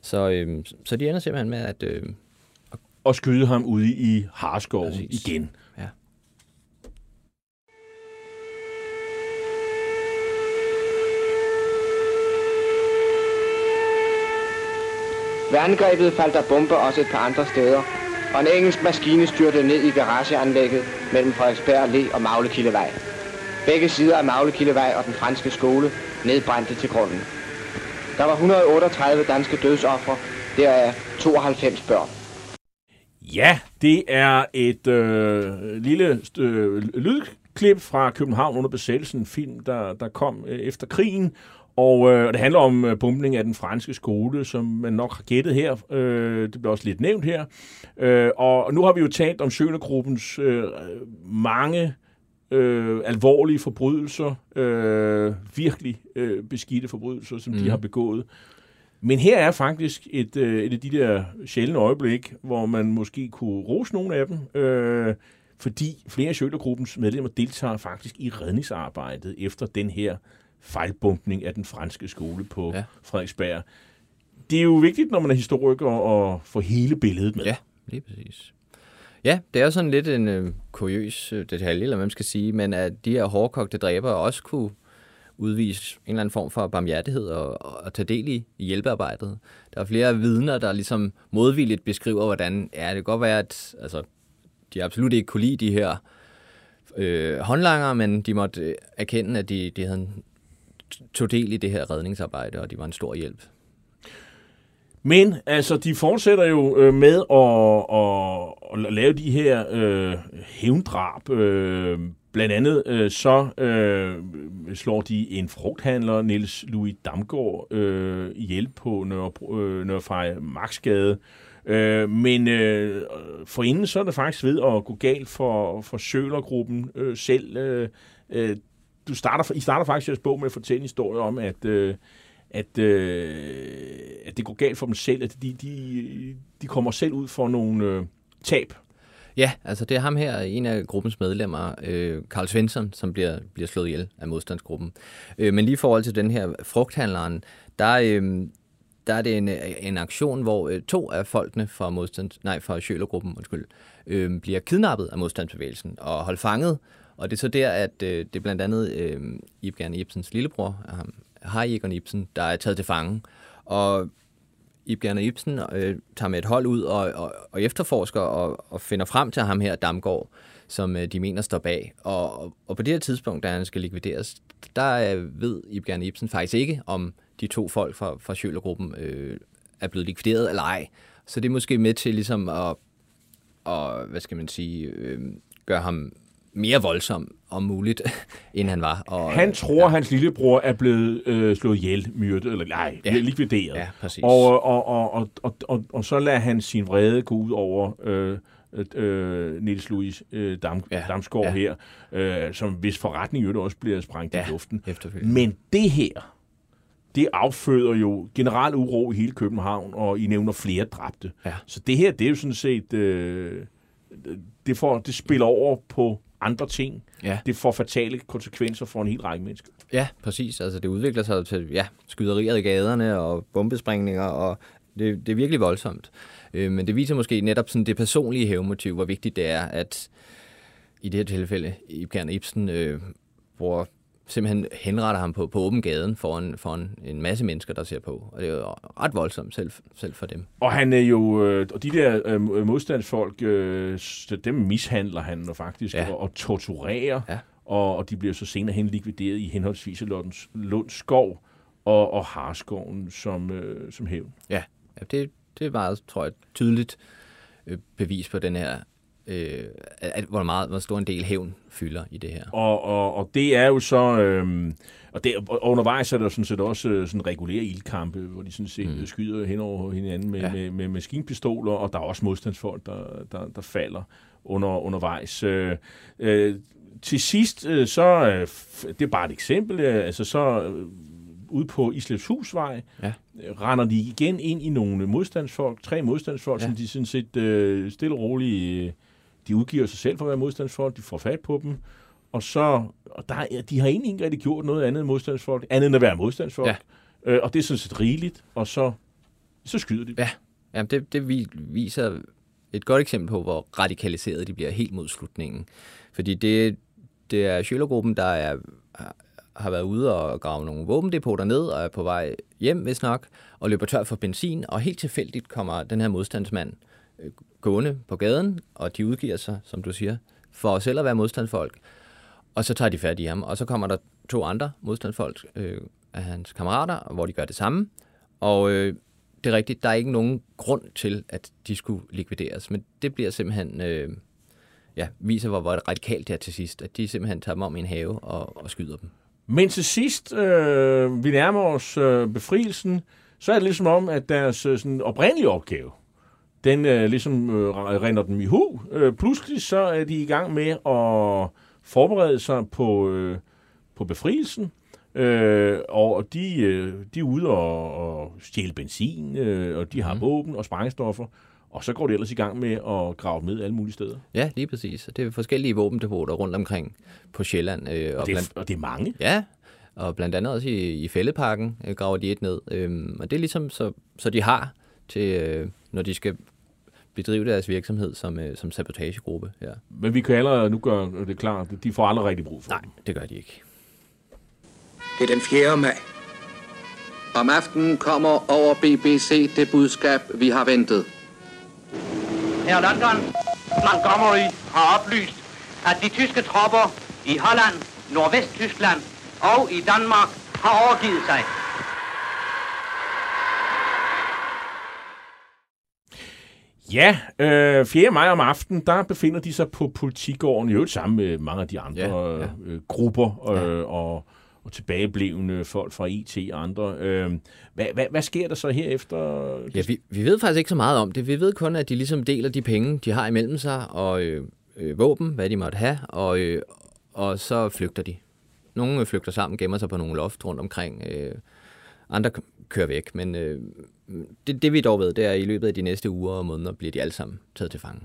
Så, øh, så de ender simpelthen med at... Øh, og skyde ham ude i Harskov igen. Ja. Ved angrebet faldt der bomber også et par andre steder, og en engelsk maskine styrtede ned i garageanlægget mellem Frederiksberg Allé og Maglekildevej. Begge sider af Maglekildevej og den franske skole nedbrændte til grunden. Der var 138 danske dødsoffer, deraf 92 børn. Ja, det er et øh, lille øh, lydklip fra København under besættelsen, en film, der, der kom øh, efter krigen, og øh, det handler om øh, bumpning af den franske skole, som man nok har gættet her. Øh, det bliver også lidt nævnt her. Øh, og nu har vi jo talt om Sjønegruppens øh, mange øh, alvorlige forbrydelser, øh, virkelig øh, beskidte forbrydelser, som mm. de har begået. Men her er faktisk et, øh, et af de der sjældne øjeblik, hvor man måske kunne rose nogle af dem, øh, fordi flere af Sjølergruppens medlemmer deltager faktisk i redningsarbejdet efter den her fejlbumpning af den franske skole på ja. Frederiksberg. Det er jo vigtigt, når man er historiker, at få hele billedet med. Ja, lige præcis. Ja, det er sådan lidt en øh, kuriøs øh, detalje, eller hvad man skal sige, men at de her hårdkogte dræbere også kunne udvise en eller anden form for barmhjertighed og, og tage del i, i hjælpearbejdet. Der er flere vidner, der ligesom modvilligt beskriver, hvordan ja, det kan godt være, at altså, de absolut ikke kunne lide de her øh, håndlanger, men de måtte øh, erkende, at de, de havde tog del i det her redningsarbejde, og de var en stor hjælp. Men altså, de fortsætter jo øh, med at, at, at lave de her øh, hævndrab. Øh, blandt andet øh, så øh, slår de en frugthandler, Niels Louis Damgaard, øh, ihjel på Nørre, øh, Nørrefrej Marksgade. Øh, men øh, forinden så er det faktisk ved at gå galt for, for Sølergruppen øh, selv. Øh, øh du starter, I starter faktisk jeres bog med at fortælle en historie om, at, øh, at, øh, at det går galt for dem selv, at de, de, de kommer selv ud for nogle øh, tab. Ja, altså det er ham her, en af gruppens medlemmer, øh, Karl Svensson, som bliver, bliver slået ihjel af modstandsgruppen. Øh, men lige i forhold til den her frugthandleren, der, øh, der er det en, en aktion, hvor øh, to af folkene fra, modstands, nej, fra Sjølergruppen undskyld, øh, bliver kidnappet af modstandsbevægelsen og holdt fanget og det er så der, at øh, det er blandt andet øh, Ibgern Ibsens lillebror, øh, Harry Ibsen, der er taget til fange. Og Ibgern Ibsen øh, tager med et hold ud og, og, og efterforsker og, og finder frem til ham her, Damgaard, som øh, de mener står bag. Og, og, på det her tidspunkt, da han skal likvideres, der øh, ved Ibgern Ibsen faktisk ikke, om de to folk fra, fra Sjølergruppen øh, er blevet likvideret eller ej. Så det er måske med til ligesom at, og, hvad skal man sige, øh, gøre ham mere voldsom om muligt, (laughs) end han var. Og, Han tror, ja. hans lillebror er blevet øh, slået ihjel, myrdet, eller nej, ja. Likvideret. Ja, præcis. Og, og, og, og, og, og, og så lader han sin vrede gå ud over øh, øh, Niels Louis øh, Dam, ja. Damsgaard ja. Her, øh, som hvis forretning jo også bliver sprængt ja. i luften. efterfølgende. Men det her, det afføder jo general uro i hele København, og I nævner flere dræbte. Ja. Så det her, det er jo sådan set, øh, det, får, det spiller over på andre ting. Ja. Det får fatale konsekvenser for en hel række mennesker. Ja, præcis. Altså, det udvikler sig til ja, skyderier i gaderne og bombesprængninger, og det, det er virkelig voldsomt. Øh, men det viser måske netop sådan det personlige hævmotiv, hvor vigtigt det er, at i det her tilfælde, Ibsen Ibsen, øh, hvor simpelthen henretter ham på, på åben gaden foran, foran en masse mennesker, der ser på. Og det er jo ret voldsomt selv, selv for dem. Og han er jo, øh, og de der øh, modstandsfolk, øh, dem mishandler han jo faktisk, ja. Og, og torturerer, Ja. og, og de bliver så senere hen likvideret i henholdsvis Lunds, Lunds skov og, og Harskoven som, øh, som hævn. Ja, ja det, det er meget, tror jeg, tydeligt øh, bevis på den her, øh, at, hvor, meget, hvor stor en del hævn fylder i det her. Og, og, og det er jo så... Øh, og, det, og undervejs er der sådan set også øh, sådan regulære ildkampe, hvor de sådan set mm. skyder hen over hinanden med, ja. Ja. med, med maskinpistoler, og der er også modstandsfolk, der, der, der falder under, undervejs. Øh, øh, til sidst, øh, så... Øh, det er bare et eksempel. Øh, altså så... Øh, ude på Islepshusvej, Ja. øh, render de igen ind i nogle modstandsfolk, tre modstandsfolk, ja. Ja. som de sådan set øh, stille og roligt, øh, de udgiver sig selv for at være modstandsfolk, de får fat på dem, og så, og der, er- de har egentlig ikke rigtig gjort noget andet end modstandsfolk, andet end at være modstandsfolk, Ja. øh, og det er sådan set rigeligt, og så, så skyder de. Ja, Jamen, det, det vi- viser et godt eksempel på, hvor radikaliseret de bliver helt mod slutningen. Fordi det, det er Schølergruppen, der er, har været ude og grave nogle våbendepoter ned og er på vej hjem, hvis nok, og løber tør for benzin, og helt tilfældigt kommer den her modstandsmand gående på gaden, og de udgiver sig, som du siger, for selv at være modstandsfolk. Og så tager de fat i ham, og så kommer der to andre modstandsfolk øh, af hans kammerater, hvor de gør det samme. Og øh, det er rigtigt, der er ikke nogen grund til, at de skulle likvideres, men det bliver simpelthen, øh, ja, viser, hvor, hvor radikalt det er til sidst, at de simpelthen tager dem om i en have og, og skyder dem. Men til sidst, øh, vi nærmer os øh, befrielsen, så er det ligesom om, at deres øh, sådan oprindelige opgave, den øh, ligesom øh, render dem i hu. Øh, pludselig så er de i gang med at forberede sig på, øh, på befrielsen. Øh, og de, øh, de er ude og, og stjæle benzin, øh, og de har mm. våben og sprængstoffer. Og så går de ellers i gang med at grave med alle mulige steder. Ja, lige præcis. Det er forskellige våbendepoter rundt omkring på Sjælland. Øh, Og det, blandt, er, og det er mange. Ja, og blandt andet også i, i Fælleparken øh, graver de et ned. Øhm, og det er ligesom, så, så de har til, øh, når de skal bedrive deres virksomhed som, øh, som sabotagegruppe. Ja. Men vi kan allerede nu gøre det klart, at de får aldrig rigtig brug for Nej, dem. det gør de ikke. Det er den 4. maj. Om aftenen kommer over BBC det budskab, vi har ventet. Her London, Montgomery har oplyst, at de tyske tropper i Holland, Nordvest-Tyskland og i Danmark har overgivet sig. Ja, øh, 4. maj om aftenen, der befinder de sig på politigården, i øvrigt sammen med mange af de andre Ja, ja, ja. ja. Øh, grupper øh, og, og tilbageblevende folk fra IT og andre. Øh, hvad, hvad, hvad sker der så herefter? Ja, vi, vi ved faktisk ikke så meget om det. Vi ved kun, at de ligesom deler de penge, de har imellem sig, og øh, øh, våben, hvad de måtte have, og, øh, og så flygter de. Nogle flygter sammen, gemmer sig på nogle loft rundt omkring. Øh, andre kører væk, men øh, det, det vi dog ved, det er, at i løbet af de næste uger og måneder bliver de alle sammen taget til fange.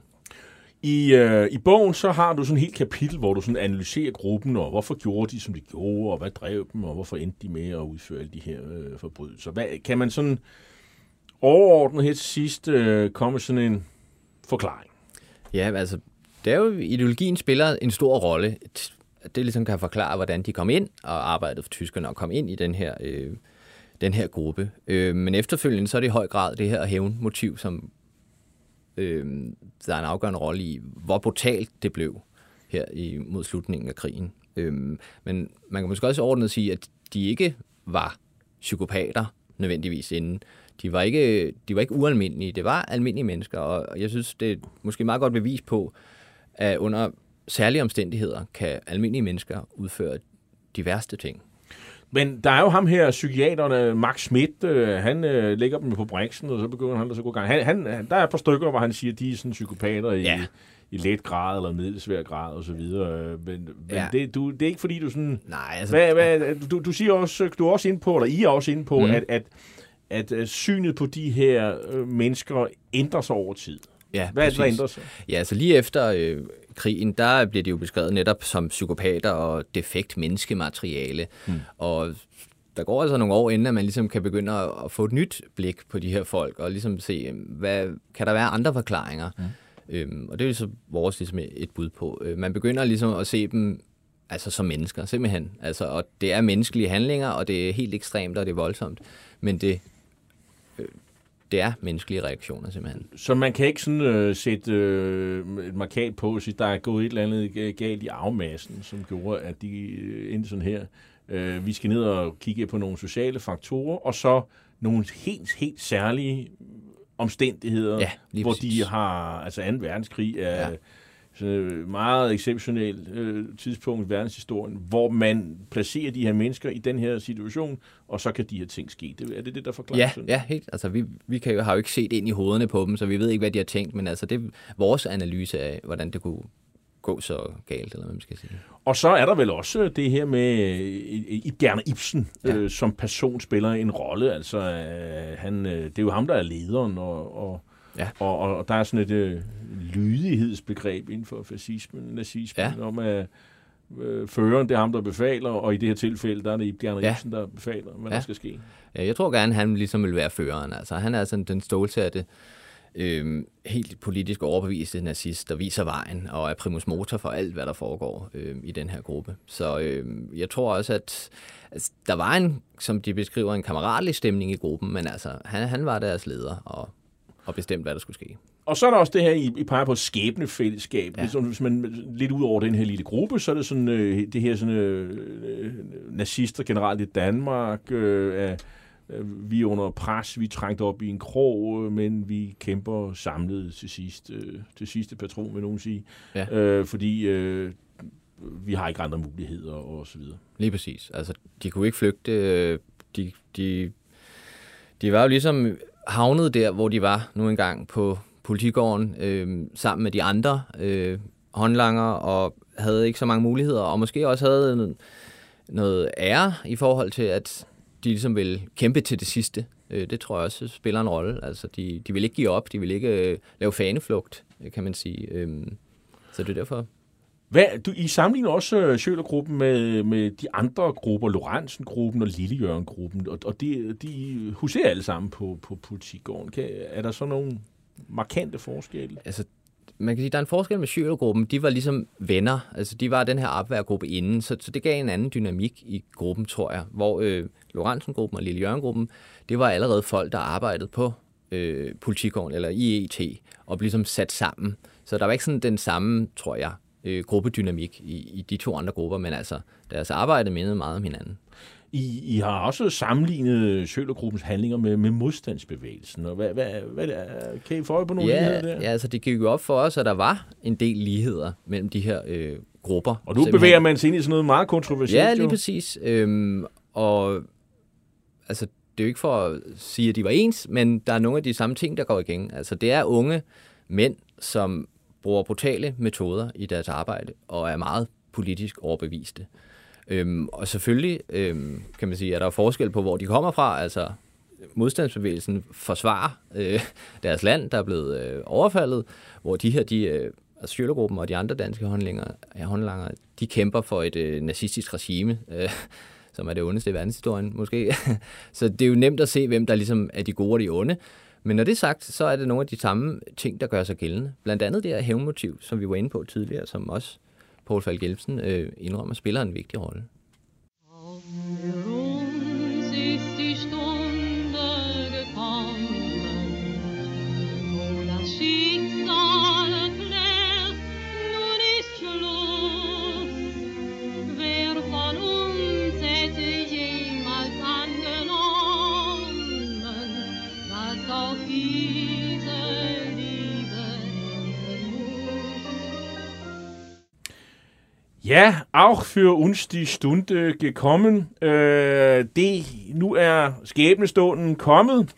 I, øh, I bogen så har du sådan et helt kapitel, hvor du sådan analyserer gruppen, og hvorfor gjorde de, som de gjorde, og hvad drev dem, og hvorfor endte de med at udføre alle de her øh, forbrydelser. Hvad, kan man sådan overordnet her til sidst øh, komme sådan en forklaring? Ja, altså, det er jo, ideologien spiller en stor rolle. Det ligesom kan forklare, hvordan de kom ind og arbejdede for tyskerne og kom ind i den her, øh, den her gruppe. Øh, men efterfølgende så er det i høj grad det her hævnmotiv, som øh, der er en afgørende rolle i, hvor brutalt det blev her i, mod slutningen af krigen. Øh, men man kan måske også ordnet sige, at de ikke var psykopater nødvendigvis inden. De var ikke, de var ikke ualmindelige, det var almindelige mennesker, og jeg synes, det er måske meget godt bevis på, at under særlige omstændigheder kan almindelige mennesker udføre de værste ting. Men der er jo ham her, psykiateren Max Schmidt, øh, han øh, lægger dem på briksen, og så begynder han at så gå gang. Han, han, der er et par stykker, hvor han siger, at de er sådan psykopater i, Ja. i let grad eller middelsvær grad og så videre. Men, men Ja. det, du, det er ikke fordi, du sådan... Nej, altså... Hvad, hvad, du, du siger også, du er også inde på, eller I er også inde på, Mm. at, at, at øh, synet på de her øh, mennesker ændrer sig over tid. Ja, Hvad er det, der ændrer sig? Ja, altså lige efter øh, krigen, der bliver det jo beskrevet netop som psykopater og defekt menneskemateriale. Mm. Og der går altså nogle år, inden at man ligesom kan begynde at, få et nyt blik på de her folk, og ligesom se, øh, hvad, kan der være andre forklaringer? Mm. Øhm, og det er så vores ligesom et bud på. Øh, man begynder ligesom at se dem altså som mennesker, simpelthen. Altså, og det er menneskelige handlinger, og det er helt ekstremt, og det er voldsomt. Men det, det er menneskelige reaktioner, simpelthen. Så man kan ikke sådan øh, sætte øh, et markat på sige, der er gået et eller andet ga- galt i afmassen, som gjorde, at de øh, endte sådan her. Øh, vi skal ned og kigge på nogle sociale faktorer, og så nogle helt, helt særlige omstændigheder, Ja, hvor præcis. de har, altså 2. verdenskrig er Ja. Sådan et meget exceptionelt øh, tidspunkt i verdenshistorien, hvor man placerer de her mennesker i den her situation, og så kan de her ting ske. Det, er det det, der forklarer Ja, sådan? ja, helt. Altså, vi, vi kan jo, har jo ikke set ind i hovederne på dem, så vi ved ikke, hvad de har tænkt, men altså, det er vores analyse af, hvordan det kunne gå så galt, eller hvad man skal sige. Og så er der vel også det her med øh, Gerne Ibsen, Ja. ja. øh, som person spiller en rolle. Altså, øh, han, øh, det er jo ham, der er lederen, og, og, Ja. og, og, og der er sådan et øh, lydighedsbegreb inden for fascismen, nazismen, Ja. ja. om at øh, føreren, det er ham, der befaler, og i det her tilfælde, der er det Gerne Ja. Ibsen, der befaler, hvad Ja. der skal ske. Ja, jeg tror gerne, han ligesom vil være føreren. Altså, han er sådan den stålsatte, øh, helt politisk overbeviste nazist, der viser vejen og er primus motor for alt, hvad der foregår øh, i den her gruppe. Så øh, jeg tror også, at altså, der var en, som de beskriver, en kammeratlig stemning i gruppen, men altså, han, han var deres leder og, og bestemt, hvad der skulle ske. Og så er der også det her, I, I peger på skæbnefællesskab. Ja. Ligesom, hvis man lidt ud over den her lille gruppe, så er det sådan, øh, det her sådan, øh, nazister generelt i Danmark, øh, øh, vi er under pres, vi er trængt op i en krog, øh, men vi kæmper samlet til sidst, øh, til sidste patron, vil nogen sige. Ja. Øh, fordi øh, vi har ikke andre muligheder, og så videre. Lige præcis. Altså, de kunne ikke flygte. øh, De, de, de var jo ligesom havnet der, hvor de var nu engang på politigården, øh, sammen med de andre øh, håndlanger, og havde ikke så mange muligheder, og måske også havde noget, noget ære i forhold til, at de ligesom ville kæmpe til det sidste. Øh, det tror jeg også spiller en rolle. Altså, de, de vil ikke give op, de vil ikke øh, lave faneflugt, kan man sige. Øh, så det er derfor. Hvad, du, I sammenligner også øh, Sjølergruppen med, med de andre grupper, Lorentzen-gruppen og Lillejørn-gruppen, og, og de, de huserer alle sammen på, på politigården. Kan, er der så nogle markante forskelle? altså, man kan sige, der er en forskel med Sjølergruppen. De var ligesom venner. Altså, de var den her opværgruppe inden, så, så det gav en anden dynamik i gruppen, tror jeg. Hvor øh, Lorentzen-gruppen og Lillejørn-gruppen, det var allerede folk, der arbejdede på øh, politigården, eller IET, og blev ligesom sat sammen. Så der var ikke sådan den samme, tror jeg, øh, gruppedynamik i, i de to andre grupper, men altså, deres arbejde mindede meget om hinanden. I, I har også sammenlignet Sjølergruppens handlinger med, med modstandsbevægelsen. Og hvad, hvad, hvad, kan I få øje på nogle Ja, ligheder der? ja, altså det gik jo op for os, at der var en del ligheder mellem de her øh, grupper. Og nu bevæger man sig ind i sådan noget meget kontroversielt. Ja, lige jo. præcis. Øhm, og altså, det er jo ikke for at sige, at de var ens, men der er nogle af de samme ting, der går igen. Altså, det er unge mænd, som bruger brutale metoder i deres arbejde, og er meget politisk overbeviste. Øhm, og selvfølgelig øhm, kan man sige, at der er forskel på, hvor de kommer fra. Altså, modstandsbevægelsen forsvarer øh, deres land, der er blevet øh, overfaldet, hvor de her, de, øh, altså Sjølergruppen og de andre danske håndlanger, ja, håndlanger de kæmper for et øh, nazistisk regime, øh, som er det ondeste i verdenshistorien måske. (laughs) så det er jo nemt at se, hvem der ligesom er de gode og de onde. Men når det er sagt, så er det nogle af de samme ting, der gør sig gældende. Blandt andet det her hævnmotiv, som vi var inde på tidligere, som også Paul Falk Jensen øh, indrømmer, spiller en vigtig rolle. Ja, auch für uns die Stunde gekommen. Øh, det, nu er skæbnestunden kommet.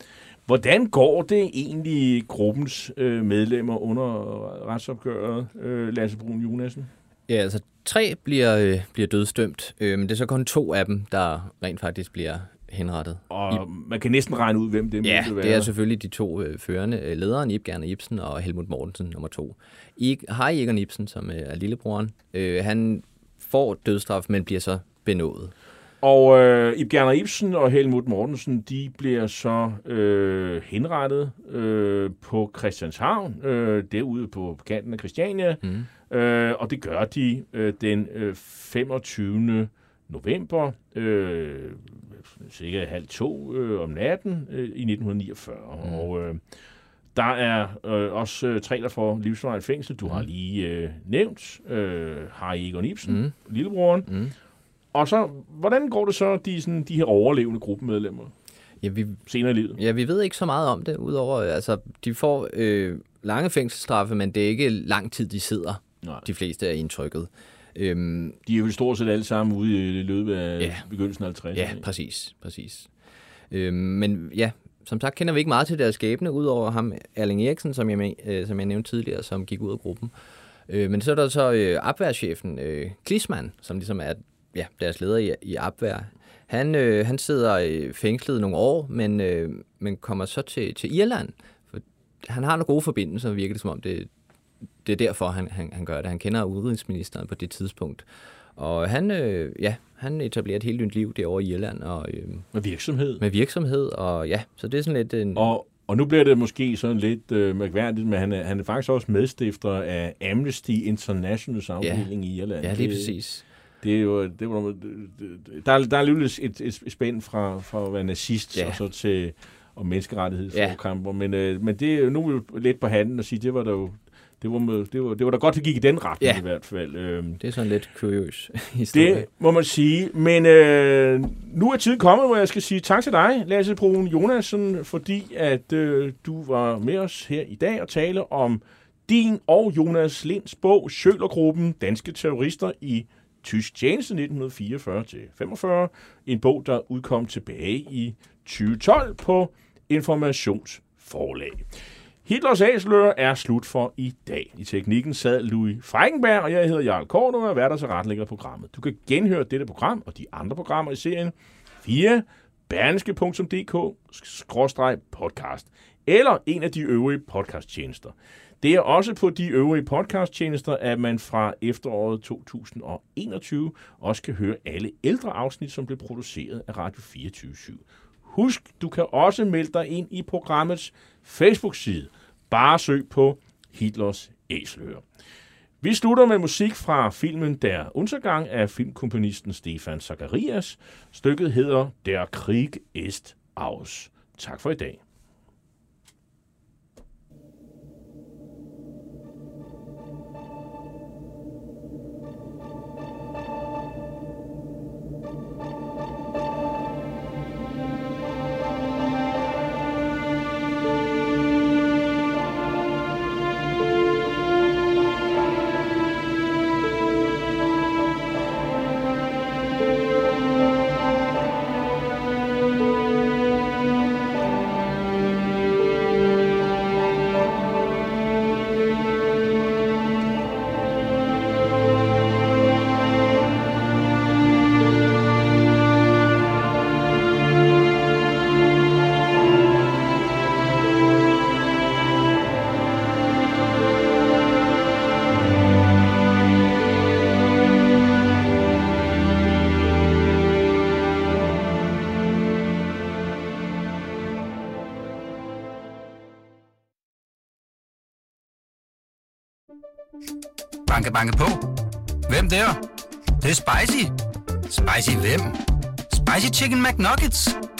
Hvordan går det egentlig gruppens øh, medlemmer under retsopgøret, øh, Lasse Brun Jonasen? Ja, altså tre bliver, øh, bliver dødsdømt, øh, men det er så kun to af dem, der rent faktisk bliver henrettet. Og man kan næsten regne ud, hvem det Ja, være. det er selvfølgelig de to øh, førende øh, lederen, Ib Gerner Ibsen og Helmut Mortensen, nummer to. I, Harry Egon Ibsen, som øh, er lillebroren, øh, han får dødsstraf, men bliver så benådet. Og øh, Ib Gerner Ibsen og Helmut Mortensen, de bliver så øh, henrettet øh, på Christianshavn, øh, derude på kanten af Christiania. Mm. Øh, og det gør de øh, den øh, 25. november, øh, cirka halv to øh, om natten øh, i 1949. Mm. Og øh, der er øh, også øh, tre, der får livsvarigt fængsel. Du mm. har lige øh, nævnt øh, Harry Egon Ibsen, mm. lillebroren. Mm. Og så, hvordan går det så, de, sådan, de her overlevende gruppemedlemmer Ja, vi, senere i livet? ja, vi ved ikke så meget om det, udover, øh, altså, de får øh, lange fængselsstraffe, men det er ikke lang tid, de sidder, Nej. de fleste af indtrykket. Øhm, De er jo stort set alle sammen ude i løbet af Ja. begyndelsen af 50'erne. Ja, præcis, præcis. Øhm, men ja, som sagt kender vi ikke meget til deres skæbne, udover ham, Erling Eriksen, som jeg, øh, som jeg nævnte tidligere, som gik ud af gruppen. Øh, men så er der så øh, opværschefen, øh, Klisman, som ligesom er ja, deres leder i, i opvær. Han, øh, han sidder øh, fængslet nogle år, men, øh, men kommer så til, til Irland. For han har nogle gode forbindelser, virker det som om det, det er derfor, han, han, han gør det. Han kender udenrigsministeren på det tidspunkt. Og han, øh, ja, han etablerer et helt nyt liv derovre i Irland og, øh, Med virksomhed. med virksomhed. Og ja, så det er sådan lidt en... Og, og nu bliver det måske sådan lidt øh, mærkværdigt, men han er, han er faktisk også medstifter af Amnesty Internationals afdeling i Irland. ja, lige præcis. Det er jo, det var, det- der, er, der er alligevel et, et spænd fra, fra at være nazist Ja. og så til og menneskerettighedsforkamper, Ja. men, øh, men det nu er vi jo lidt på handen at sige, det var da jo det var, med, det, var, det var da godt, det gik i den retning Ja. i hvert fald. Øhm, Det er sådan lidt kuriøs (laughs) historie. det må man sige. Men øh, nu er tiden kommet, hvor jeg skal sige tak til dig, Lasse Brun Jonasen, fordi at øh, du var med os her i dag og tale om din og Jonas Linds bog, Sjølergruppen, Danske Terrorister i Tysk Tjeneste 1944-45. En bog, der udkom tilbage i 2012 på Informationsforlag. Hitlers æsler er slut for i dag. I teknikken sad Louis Freikenberg, og jeg hedder Jarl Kort, og er vært til retlægger programmet. Du kan genhøre dette program og de andre programmer i serien via berneske.dk-podcast eller en af de øvrige podcasttjenester. Det er også på de øvrige podcasttjenester, at man fra efteråret 2021 også kan høre alle ældre afsnit, som blev produceret af Radio 24 Husk, du kan også melde dig ind i programmets Facebook-side. Bare søg på Hitlers Æseløer. Vi slutter med musik fra filmen Der Untergang af filmkomponisten Stefan Zacharias. Stykket hedder Der Krieg ist aus. Tak for i dag.